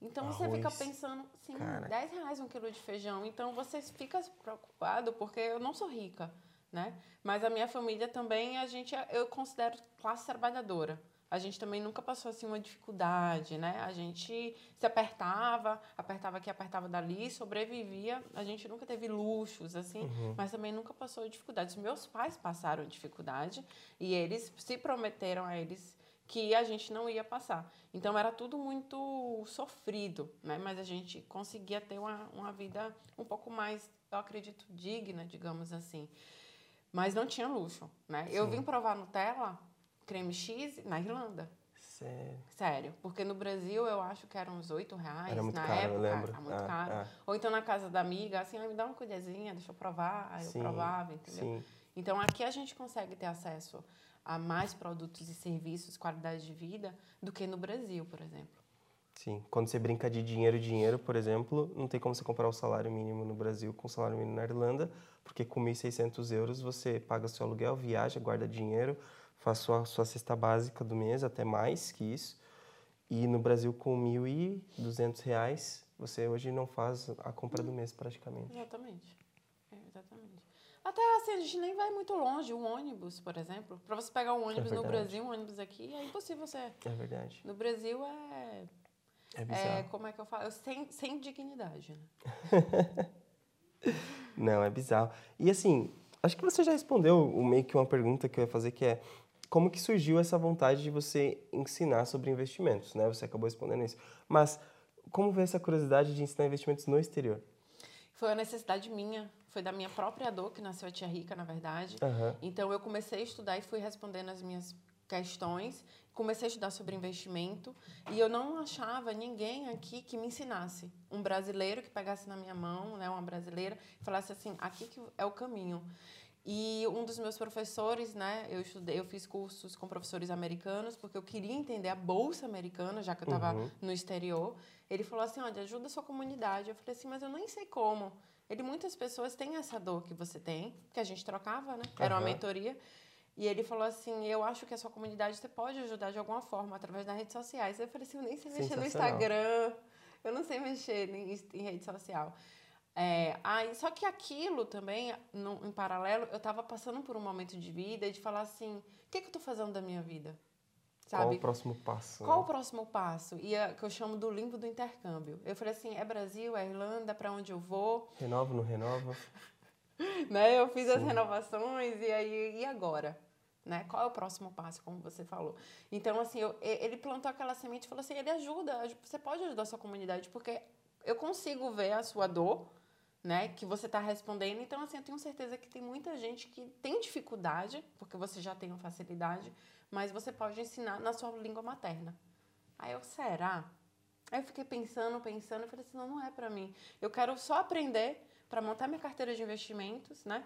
Então Arroz. você fica pensando, sim, Cara. 10 reais um quilo de feijão. Então você fica preocupado, porque eu não sou rica, né? Mas a minha família também, a gente, eu considero classe trabalhadora. A gente também nunca passou assim uma dificuldade, né? A gente se apertava, apertava aqui, apertava dali, sobrevivia. A gente nunca teve luxos assim, uhum. mas também nunca passou dificuldades. Meus pais passaram dificuldade e eles se prometeram a eles que a gente não ia passar. Então era tudo muito sofrido, né? Mas a gente conseguia ter uma, uma vida um pouco mais, eu acredito, digna, digamos assim. Mas não tinha luxo, né? Sim. Eu vim provar Nutella, creme cheese, na Irlanda. Sério? Sério. Porque no Brasil eu acho que eram uns 8 reais era muito na caro, época. Eu lembro. Era muito ah, caro. Ah. Ou então na casa da amiga, assim, ah, me dá uma colherzinha, deixa eu provar. Aí sim, eu provava, entendeu? Sim. Então aqui a gente consegue ter acesso a mais produtos e serviços, qualidade de vida, do que no Brasil, por exemplo. Sim, quando você brinca de dinheiro, dinheiro, por exemplo, não tem como você comparar o salário mínimo no Brasil com o salário mínimo na Irlanda, porque com 1.600 euros você paga seu aluguel, viaja, guarda dinheiro, faz sua, sua cesta básica do mês, até mais que isso. E no Brasil, com 1.200 reais, você hoje não faz a compra do mês praticamente. Exatamente. É, exatamente. Até assim, a gente nem vai muito longe. Um ônibus, por exemplo. Para você pegar um ônibus é no Brasil, um ônibus aqui, é impossível você. É verdade. No Brasil é. É bizarro. É, como é que eu falo? Sem, sem dignidade, né? Não, é bizarro. E assim, acho que você já respondeu meio que uma pergunta que eu ia fazer, que é como que surgiu essa vontade de você ensinar sobre investimentos, né? Você acabou respondendo isso. Mas como veio essa curiosidade de ensinar investimentos no exterior? Foi uma necessidade minha, foi da minha própria dor que nasceu a tia rica, na verdade. Aham. Então eu comecei a estudar e fui respondendo as minhas questões, comecei a estudar sobre investimento e eu não achava ninguém aqui que me ensinasse. Um brasileiro que pegasse na minha mão, né, uma brasileira, e falasse assim, aqui que é o caminho. E um dos meus professores, né, eu estudei, eu fiz cursos com professores americanos porque eu queria entender a bolsa americana, já que eu estava Uhum. no exterior. Ele falou assim, olha, ajuda a sua comunidade. Eu falei assim, mas eu nem sei como. Ele, muitas pessoas têm essa dor que você tem, que a gente trocava, né? Era uma Aham. mentoria. E ele falou assim, eu acho que a sua comunidade você pode ajudar de alguma forma através das redes sociais. Eu falei assim, eu nem sei mexer no. Instagram, eu não sei mexer em, em rede social. É, aí, só que aquilo também, no- em paralelo, eu estava passando por um momento de vida e de falar assim, o que, que eu estou fazendo da minha vida? Qual Sabe? o próximo passo? Qual o né? próximo passo? E é, que eu chamo do limbo do intercâmbio. Eu falei assim, é Brasil, é Irlanda, para onde eu vou? Renova, não renova? né? Eu fiz as Sim. renovações e aí e agora, né? Qual é o próximo passo, como você falou? Então assim, eu- ele plantou aquela semente e falou assim, ele ajuda, aj- você pode ajudar a sua comunidade porque eu consigo ver a sua dor, né? Que você está respondendo. Então assim, eu tenho certeza que tem muita gente que tem dificuldade porque você já tem uma facilidade, mas você pode ensinar na sua língua materna. Aí eu, será? Aí eu fiquei pensando, pensando, e falei assim, não, não é para mim. Eu quero só aprender para montar minha carteira de investimentos, né?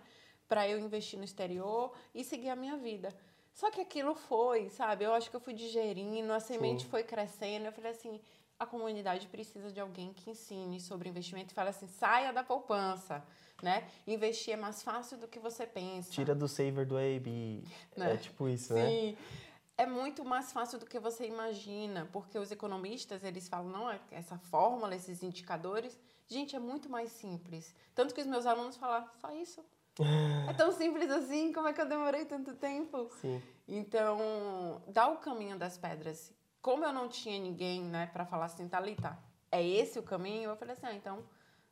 Para eu investir no exterior e seguir a minha vida. Só que aquilo foi, sabe? Eu acho que eu fui digerindo, a semente Sim. foi crescendo. Eu falei assim, a comunidade precisa de alguém que ensine sobre investimento e fale assim, saia da poupança, né? Investir é mais fácil do que você pensa. Tira do saver do AB. Né? É tipo isso, né? Sim. É muito mais fácil do que você imagina, porque os economistas, eles falam, não, é essa fórmula, esses indicadores, gente, é muito mais simples. Tanto que os meus alunos falam, só isso? É tão simples assim, como é que eu demorei tanto tempo? Sim. Então, dá o caminho das pedras. Como eu não tinha ninguém, né, para falar assim, Thalita, é esse o caminho? Eu falei assim, ah, então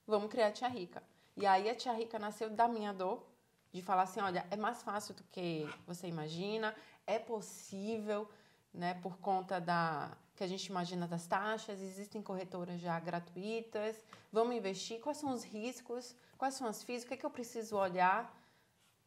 vamos criar a Tia Rica. E aí a Tia Rica nasceu da minha dor, de falar assim, olha, é mais fácil do que você imagina, é possível, né, por conta da que a gente imagina das taxas, existem corretoras já gratuitas, vamos investir, quais são os riscos, quais são as FIIs, o que, é que eu preciso olhar,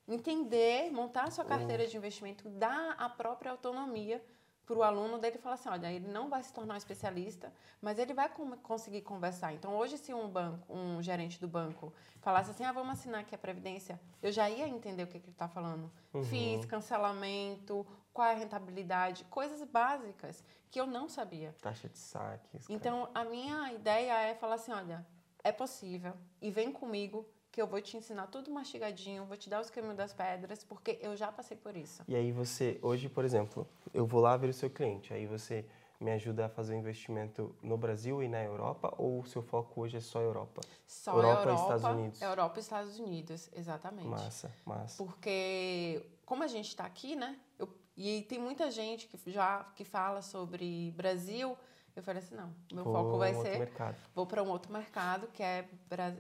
entender, montar a sua carteira de investimento, dar a própria autonomia para o aluno dele falar assim, olha, ele não vai se tornar um especialista, mas ele vai conseguir conversar. Então, hoje, se um banco, um gerente do banco falasse assim, ah, vamos assinar aqui a Previdência, eu já ia entender o que, que ele está falando. Uhum. FIIs, cancelamento, qual é a rentabilidade, coisas básicas que eu não sabia. Taxa de saques. cara. Então, a minha ideia é falar assim, olha, é possível e vem comigo que eu vou te ensinar tudo mastigadinho, vou te dar os caminhos das pedras, porque eu já passei por isso. E aí você, hoje, por exemplo, eu vou lá ver o seu cliente, aí você me ajuda a fazer o investimento no Brasil e na Europa, ou o seu foco hoje é só Europa? Só Europa e Europa, Estados Unidos. Europa e Estados Unidos, exatamente. Massa, massa. Porque como a gente está aqui, né? eu- e tem muita gente que já que fala sobre Brasil, eu falei assim, não, meu Vou foco vai um outro ser mercado. vou para um outro mercado que é,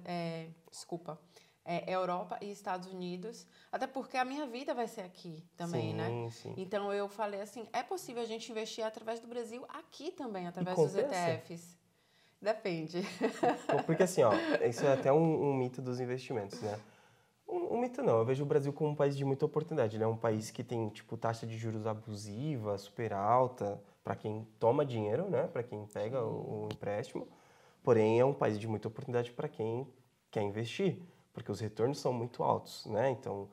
é, desculpa, é Europa e Estados Unidos, até porque a minha vida vai ser aqui também, sim, né? Sim, Então eu falei assim, é possível a gente investir através do Brasil aqui também, através dos ETFs. Depende. Porque assim, ó, isso é até um, um mito dos investimentos, né? Um, um mito não, eu vejo o Brasil como um país de muita oportunidade. Ele é um país que tem, tipo, taxa de juros abusiva, super alta, para quem toma dinheiro, né? Para quem pega o, o empréstimo. Porém, é um país de muita oportunidade para quem quer investir, porque os retornos são muito altos, né? Então,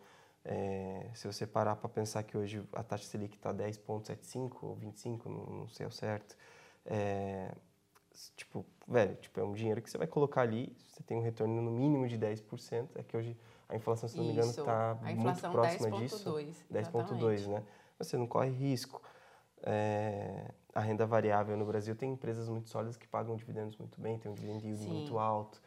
é, se você parar para pensar que hoje a taxa Selic está 10,75 ou 25, não, não sei ao certo, é, tipo, velho, tipo, é um dinheiro que você vai colocar ali, você tem um retorno no mínimo de 10%, é que hoje a inflação, se não me engano, está muito próxima disso. 10,2. 10,2, né? Você não corre risco. É, a renda variável no Brasil tem empresas muito sólidas que pagam dividendos muito bem, tem um dividend yield Sim. muito alto.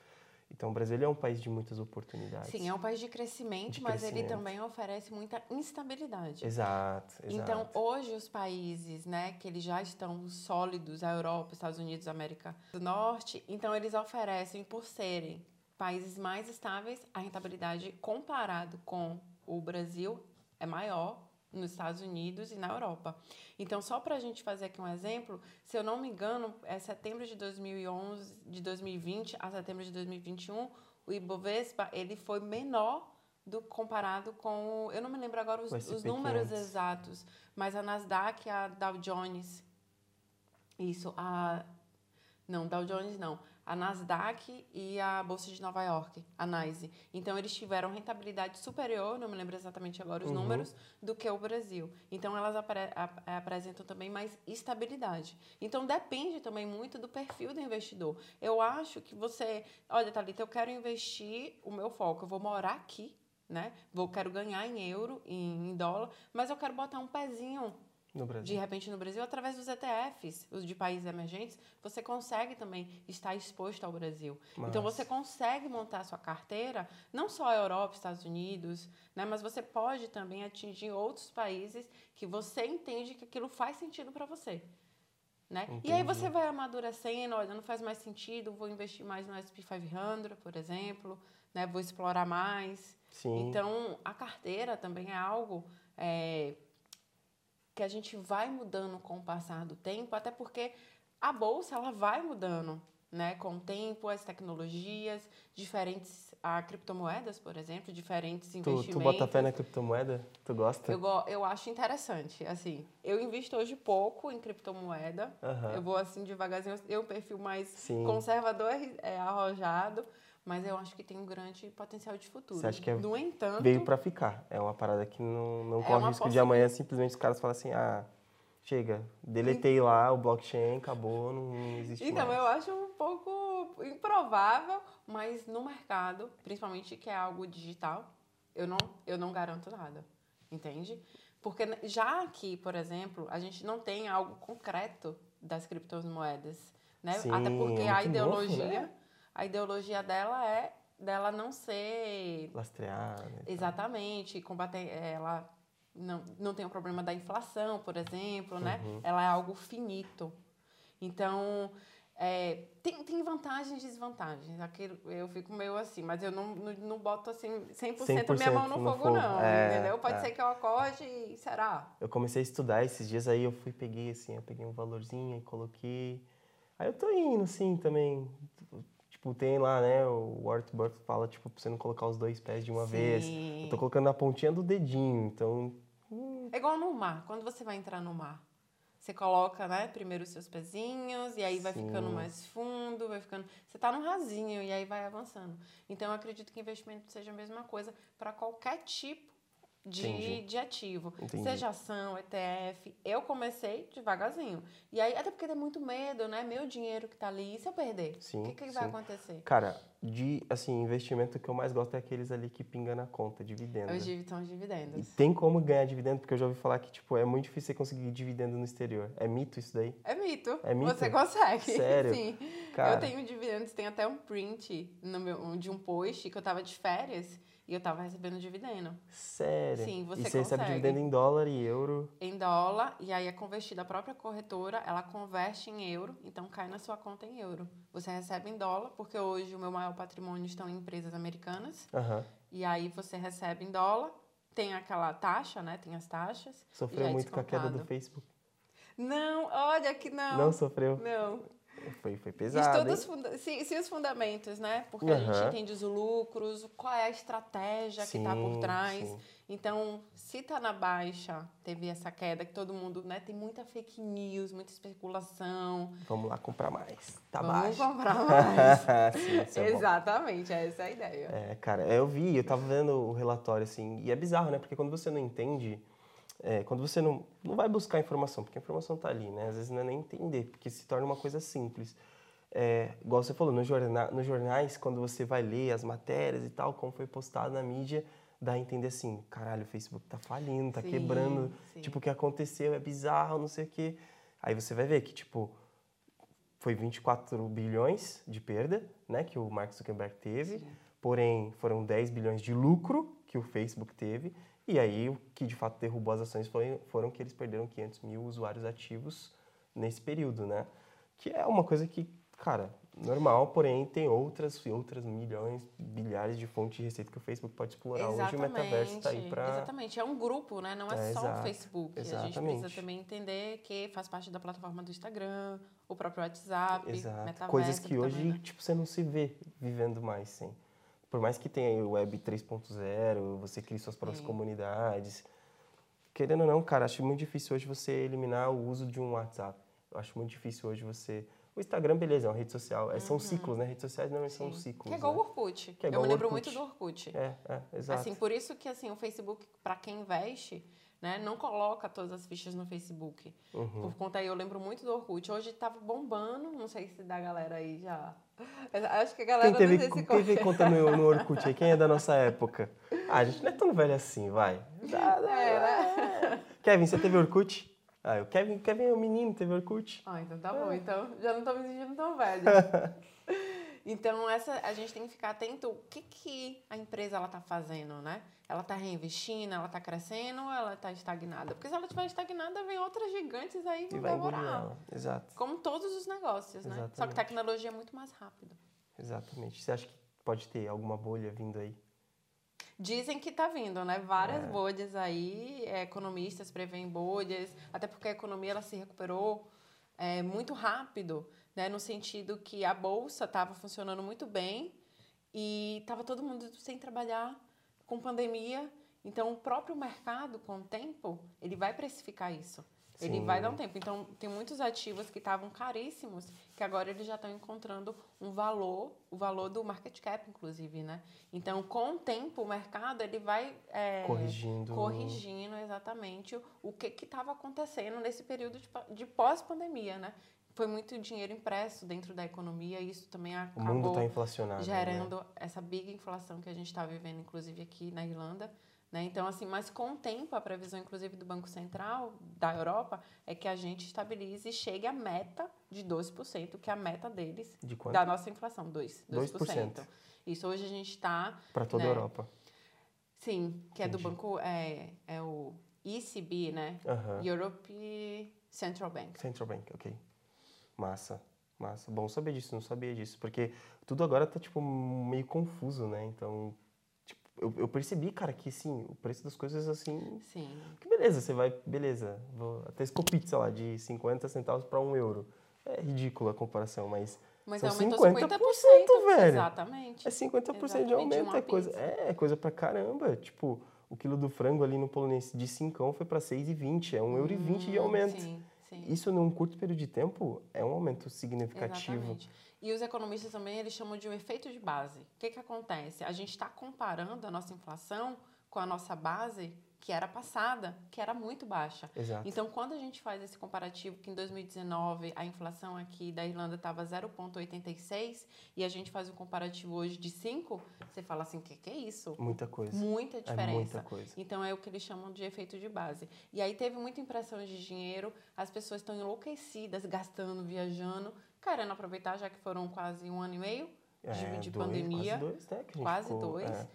Então, o Brasil ele é um país de muitas oportunidades. Sim, é um país de crescimento, De mas ele crescimento. também oferece muita instabilidade. Exato, exato. Então, hoje, os países, né, que eles já estão sólidos, a Europa, Estados Unidos, América do Norte, então eles oferecem, por serem países mais estáveis, a rentabilidade comparado com o Brasil é maior, nos Estados Unidos e na Europa. Então, só para a gente fazer aqui um exemplo, se eu não me engano, é setembro de 2011, de 2020 a setembro de 2021, o Ibovespa ele foi menor do comparado com, eu não me lembro agora os, os números exatos, mas a Nasdaq a Dow Jones, isso, a não, Dow Jones não a Nasdaq e a Bolsa de Nova York, a NYSE. Então, eles tiveram rentabilidade superior, não me lembro exatamente agora os uhum. números, do que o Brasil. Então, elas apre apresentam também mais estabilidade. Então, depende também muito do perfil do investidor. Eu acho que você... Olha, Thalita, eu quero investir o meu foco. Eu vou morar aqui, né? Vou, quero ganhar em euro, em, em dólar, mas eu quero botar um pezinho de repente no Brasil, através dos ETFs, os de países emergentes, você consegue também estar exposto ao Brasil. Mas... Então você consegue montar a sua carteira, não só a Europa, Estados Unidos, né, mas você pode também atingir outros países que você entende que aquilo faz sentido para você. Né? E aí você vai amadurecendo, olha, não faz mais sentido, vou investir mais no S&P 500, por exemplo, né? vou explorar mais. Sim. Então, a carteira também é algo é, que a gente vai mudando com o passar do tempo, até porque a bolsa ela vai mudando, né, com o tempo, as tecnologias, diferentes a criptomoedas, por exemplo, diferentes tu, investimentos. Tu bota fé na criptomoeda? Tu gosta? Eu, eu acho interessante, assim, eu invisto hoje pouco em criptomoeda, eu vou assim devagarzinho, eu um perfil mais Sim. conservador, é, arrojado, mas eu acho que tem um grande potencial de futuro. Você acha que é, no entanto, veio para ficar? É uma parada que não, não é corre risco de amanhã simplesmente os caras falam assim, ah, chega, deletei lá o blockchain, acabou, não existe então, mais. eu acho um pouco improvável, mas no mercado, principalmente que é algo digital, eu não, eu não garanto nada, entende? Porque já aqui, por exemplo, a gente não tem algo concreto das criptomoedas, né? Sim, Até porque é a ideologia... Novo, né? A ideologia dela é dela não ser lastreada. Né, Exatamente, combater ela não, não tem o problema da inflação, por exemplo, né? uhum. Ela é algo finito. Então, é, tem, tem vantagens e desvantagens. Aquilo, eu fico meio assim, mas eu não, não, não boto assim 100%, 100 minha mão no, no fogo, fogo, não, é, entendeu? Pode é. ser que eu acorde e será. Eu comecei a estudar esses dias aí, eu fui, peguei assim, eu peguei um valorzinho e coloquei. Aí eu tô indo, assim, também, Tipo, tem lá, né, o Warren Buffett fala, tipo, pra você não colocar os dois pés de uma Sim. vez. Eu tô colocando na pontinha do dedinho, então... Hum. É igual no mar, quando você vai entrar no mar. Você coloca, né, primeiro os seus pezinhos, e aí vai Sim. ficando mais fundo, vai ficando... Você tá no rasinho, e aí vai avançando. Então, eu acredito que investimento seja a mesma coisa para qualquer tipo de, de ativo. Entendi. Seja ação, ETF. Eu comecei devagarzinho. E aí, até porque tem muito medo, né? Meu dinheiro que tá ali, e se eu perder? Sim, o que, que vai acontecer? Cara, de assim, investimento que eu mais gosto é aqueles ali que pinga na conta, dividendo. Os são os dividendos. E tem como ganhar dividendo, porque eu já ouvi falar que, tipo, é muito difícil você conseguir dividendo no exterior. É mito isso daí? É mito. É mito? Você consegue. Sério? Sim. Cara. Eu tenho dividendos, tem até um print no meu, de um post que eu tava de férias e eu tava recebendo dividendo. Sério? Sim, você E você recebe dividendo em dólar e euro? Em dólar, e aí é convertido. A própria corretora, ela converte em euro, então cai na sua conta em euro. Você recebe em dólar, porque hoje o meu maior patrimônio estão em empresas americanas. Uhum. E aí você recebe em dólar, tem aquela taxa, né? Tem as taxas. Sofreu é muito com a queda do Facebook? Não, olha que não. Não sofreu? Não. Foi, foi pesado. Estuda se, se, os fundamentos, né? Porque uhum. a gente entende os lucros, qual é a estratégia sim, que está por trás. Sim. Então, se está na baixa, teve essa queda que todo mundo, né? Tem muita fake news, muita especulação. Vamos lá comprar mais. Tá Vamos baixo. comprar mais. sim, é Exatamente, bom. essa é a ideia. É, cara, eu vi, eu tava vendo o relatório assim, e é bizarro, né? Porque quando você não entende é, quando você não, não vai buscar informação, porque a informação está ali, né? Às vezes não é nem entender, porque se torna uma coisa simples. É, igual você falou, no jornal, nos jornais, quando você vai ler as matérias e tal, como foi postado na mídia, dá a entender assim, caralho, o Facebook tá falindo, tá sim, quebrando, sim. tipo, o que aconteceu é bizarro, não sei o quê. Aí você vai ver que, tipo, foi 24 bilhões de perda, né, que o Mark Zuckerberg teve, sim. porém foram 10 bilhões de lucro que o Facebook teve, e aí, o que de fato derrubou as ações foi, foram que eles perderam 500 mil usuários ativos nesse período, né? Que é uma coisa que, cara, normal, porém tem outras outras milhões, bilhares de fontes de receita que o Facebook pode explorar Exatamente. hoje. O metaverso está aí para. Exatamente, é um grupo, né? Não é, É, só exato. o Facebook. A gente Exatamente. precisa também entender que faz parte da plataforma do Instagram, o próprio WhatsApp, Exato. metaverso Coisas que também, hoje, né? tipo, você não se vê vivendo mais sem. Por mais que tenha aí o Web 3.0, você cria suas próprias comunidades. Querendo ou não, cara, acho muito difícil hoje você eliminar o uso de um WhatsApp. Eu acho muito difícil hoje você. O Instagram, beleza, é uma rede social. é- São ciclos, né? Redes sociais não são Uhum. Sim. ciclos. Que é igual o né? Orkut. Que é Eu igual me o lembro Orkut. muito do Orkut. É, é, exato. Assim, por isso que assim, o Facebook, para quem investe, né, não coloca todas as fichas no Facebook. Uhum. Por conta aí, eu lembro muito do Orkut. Hoje tava bombando, não sei se da galera aí já. Acho que a galera Quem teve, não sei se quem veio conta no, no Orkut aí? Quem é da nossa época? Ah, a gente não é tão velho assim, vai. Dá, dá, É, né? Kevin, você teve Orkut? Ah, o Kevin, Kevin é o menino, teve Orkut. Ah, então tá bom. Então já não tô me sentindo tão velha. Então, essa, a gente tem que ficar atento o que, que a empresa ela tá fazendo, né? Ela tá reinvestindo, ela tá crescendo ou ela tá estagnada? Porque se ela estiver estagnada, vem outras gigantes aí E vai vão devorar. Exato, Como todos os negócios, né? Só que Exatamente. tecnologia é muito mais rápido. exatamente. Você acha que pode ter alguma bolha vindo aí? Dizem que tá vindo, né? Várias É. bolhas aí, é, economistas preveem bolhas, até porque a economia ela se recuperou é, muito rápido, né? No sentido que a bolsa estava funcionando muito bem e estava todo mundo sem trabalhar, com pandemia. Então, o próprio mercado, com o tempo, ele vai precificar isso. Ele Sim. vai dar um tempo. Então, tem muitos ativos que estavam caríssimos, que agora eles já estão encontrando um valor, o valor do market cap, inclusive, né? Então, com o tempo, o mercado, ele vai... é, Corrigindo. corrigindo exatamente o, que estava acontecendo nesse período de, de pós-pandemia, né? Foi muito dinheiro impresso dentro da economia e isso também O acabou mundo está inflacionado. né? gerando essa big inflação que a gente está vivendo, inclusive aqui na Irlanda. Né? Então, assim, mas com o tempo, a previsão, inclusive, do Banco Central da Europa é que a gente estabilize e chegue à meta de 12%, que é a meta deles, De quanto? da nossa inflação, 2%. 2%. 2%. Isso hoje a gente está Para toda a né? Europa. Sim, que é do Entendi. banco, é, é o ECB, né? Aham. Europe Central Bank. Central Bank, ok. Massa, massa. Bom saber disso, não sabia disso. Porque tudo agora tá, tipo, meio confuso, né? Então, tipo, eu, eu percebi, cara, que, sim, o preço das coisas, assim... Sim, Que beleza, você vai... Beleza, vou até escopizza lá, de 50 centavos para um euro. É ridícula a comparação, mas... mas São aumentou 50%, 50%, velho. Exatamente. É 50% de Exatamente, aumento, uma é coisa, é, é coisa pra caramba. Tipo, o quilo do frango ali no polonês de 5 foi pra 6,20, é 1,20 euro e 20 de Hum, aumento. Sim, sim. Isso num curto período de tempo é um aumento significativo. Exatamente. E os economistas também eles chamam de um efeito de base. O que, que acontece? A gente está comparando a nossa inflação com a nossa base que era passada, que era muito baixa. Exato. Então, quando a gente faz esse comparativo, que em 2019 a inflação aqui da Irlanda estava 0,86 e a gente faz o comparativo hoje de 5, você fala assim, o que, que é isso? Muita coisa. Muita É diferença. muita coisa. Então é o que eles chamam de efeito de base. E aí teve muita impressão de dinheiro, as pessoas estão enlouquecidas, gastando, viajando, querendo aproveitar, já que foram quase um ano e meio de, É, de dois, pandemia. Quase dois, né? Quase ficou- dois. é.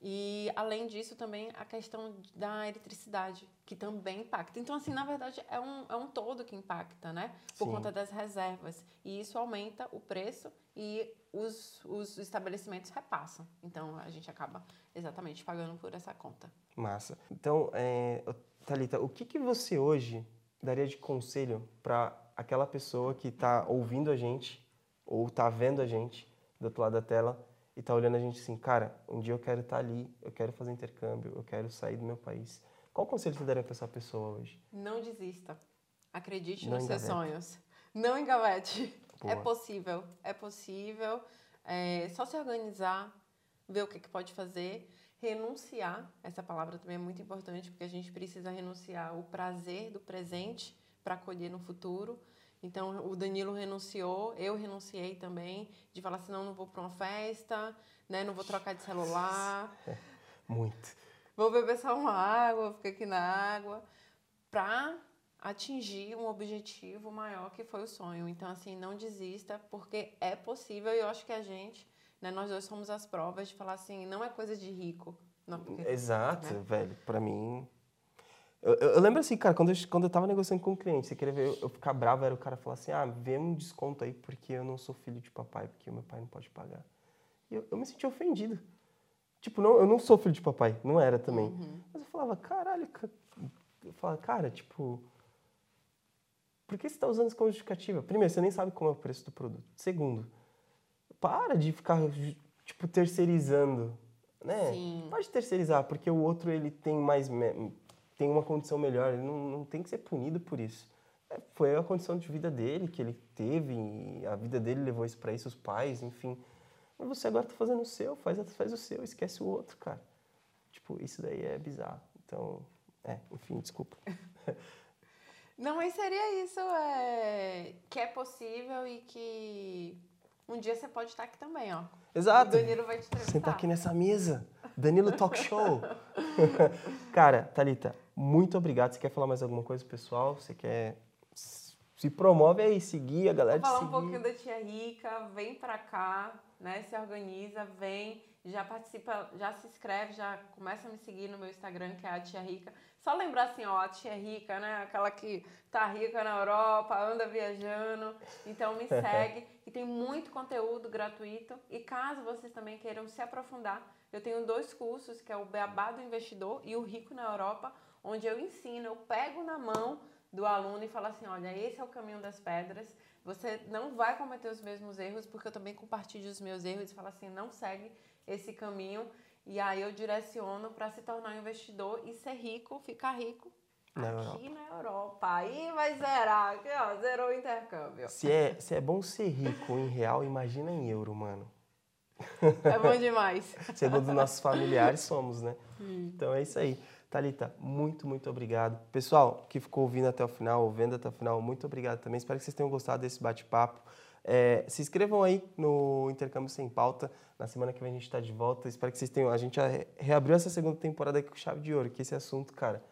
E além disso também a questão da eletricidade, que também impacta. Então, assim, na verdade, é um, é um todo que impacta, né? Por Sim. conta das reservas. E isso aumenta o preço e os, os estabelecimentos repassam. Então a gente acaba exatamente pagando por essa conta. Massa. Então, é, Thalita, o que, que você hoje daria de conselho para aquela pessoa que está ouvindo a gente ou está vendo a gente do outro lado da tela e está olhando a gente assim, cara, um dia eu quero estar ali, eu quero fazer intercâmbio, eu quero sair do meu país. Qual conselho você daria para essa pessoa hoje? Não desista. Acredite Não nos seus engavete. sonhos. Não engavete. É Boa. possível. É possível. É só se organizar, ver o que, que pode fazer. Renunciar. Essa palavra também é muito importante, porque a gente precisa renunciar o prazer do presente para colher no futuro. Então, o Danilo renunciou, eu renunciei também, de falar assim, não, não vou para uma festa, né, não vou trocar de celular, Muito. vou beber só uma água, vou ficar aqui na água, para atingir um objetivo maior que foi o sonho. Então, assim, não desista, porque é possível e eu acho que a gente, né, nós dois somos as provas de falar assim, não é coisa de rico. Não, porque, Exato, né? velho. Pra mim, Eu, eu, lembro assim, cara, quando eu, quando eu tava negociando com o um cliente, você queria ver eu, eu, ficar bravo, era o cara falar assim, ah, vê um desconto aí porque eu não sou filho de papai, porque o meu pai não pode pagar. E eu, eu me senti ofendido. Tipo, não, eu não sou filho de papai, não era também. Uhum. Mas eu falava, caralho, eu falava, cara, tipo, por que você está usando isso como justificativa? Primeiro, você nem sabe como é o preço do produto. Segundo, para de ficar, tipo, terceirizando, né? Sim. Pode terceirizar, porque o outro, ele tem mais, tem uma condição melhor, ele não, não tem que ser punido por isso. É, foi a condição de vida dele que ele teve, a vida dele levou isso para isso, os pais, enfim. Mas você agora tá fazendo o seu, faz, faz o seu, esquece o outro, cara. Tipo, isso daí é bizarro. Então, é, enfim, desculpa. Não, mas seria isso, é, que é possível e que um dia você pode estar aqui também, ó. Exato. O Danilo vai te entrevistar. Sentar aqui nessa mesa. Danilo Talk Show. Cara, Talita, muito obrigado. Você quer falar mais alguma coisa, pessoal? Você quer se promove aí, seguir a galera Vou falar um pouquinho da Tia Rica, vem pra cá, né? Se organiza, vem, já participa, já se inscreve, já começa a me seguir no meu Instagram, que é a Tia Rica. Só lembrar assim, ó, a tia rica, né? Aquela que tá rica na Europa, anda viajando. Então me segue e tem muito conteúdo gratuito. E caso vocês também queiram se aprofundar, eu tenho dois cursos, que é o Beabá do Investidor e o Rico na Europa, onde eu ensino, eu pego na mão do aluno e falo assim, olha, esse é o caminho das pedras. Você não vai cometer os mesmos erros, porque eu também compartilho os meus erros e falo assim, não segue esse caminho. E aí eu direciono para se tornar um investidor e ser rico, ficar rico na aqui Europa. na Europa. Aí vai zerar, aqui, ó, zerou o intercâmbio. Se é, se é bom ser rico em real, imagina em euro, mano. É bom demais. Segundo nossos familiares somos, né? Hum. Então é isso aí. Talita, muito, muito obrigado. Pessoal que ficou ouvindo até o final, ouvindo até o final, muito obrigado também. Espero que vocês tenham gostado desse bate-papo. É, se inscrevam aí no Intercâmbio Sem Pauta. Na semana que vem a gente está de volta. Espero que vocês tenham. A gente reabriu essa segunda temporada aqui com chave de ouro, que esse assunto, cara,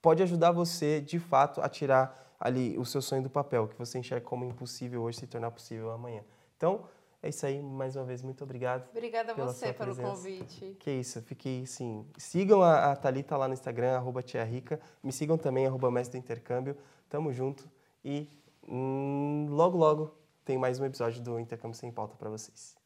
pode ajudar você, de fato, a tirar ali o seu sonho do papel, que você enxerga como impossível hoje se tornar possível amanhã. Então, é isso aí, mais uma vez, muito obrigado. Obrigada a você pelo convite. Que isso, fiquei assim. Sigam a, a Thalita lá no Instagram, arroba Tia Rica. Me sigam também, arroba Mestre do Intercâmbio. Tamo junto e hum, logo, logo tem mais um episódio do Intercâmbio Sem Pauta para vocês.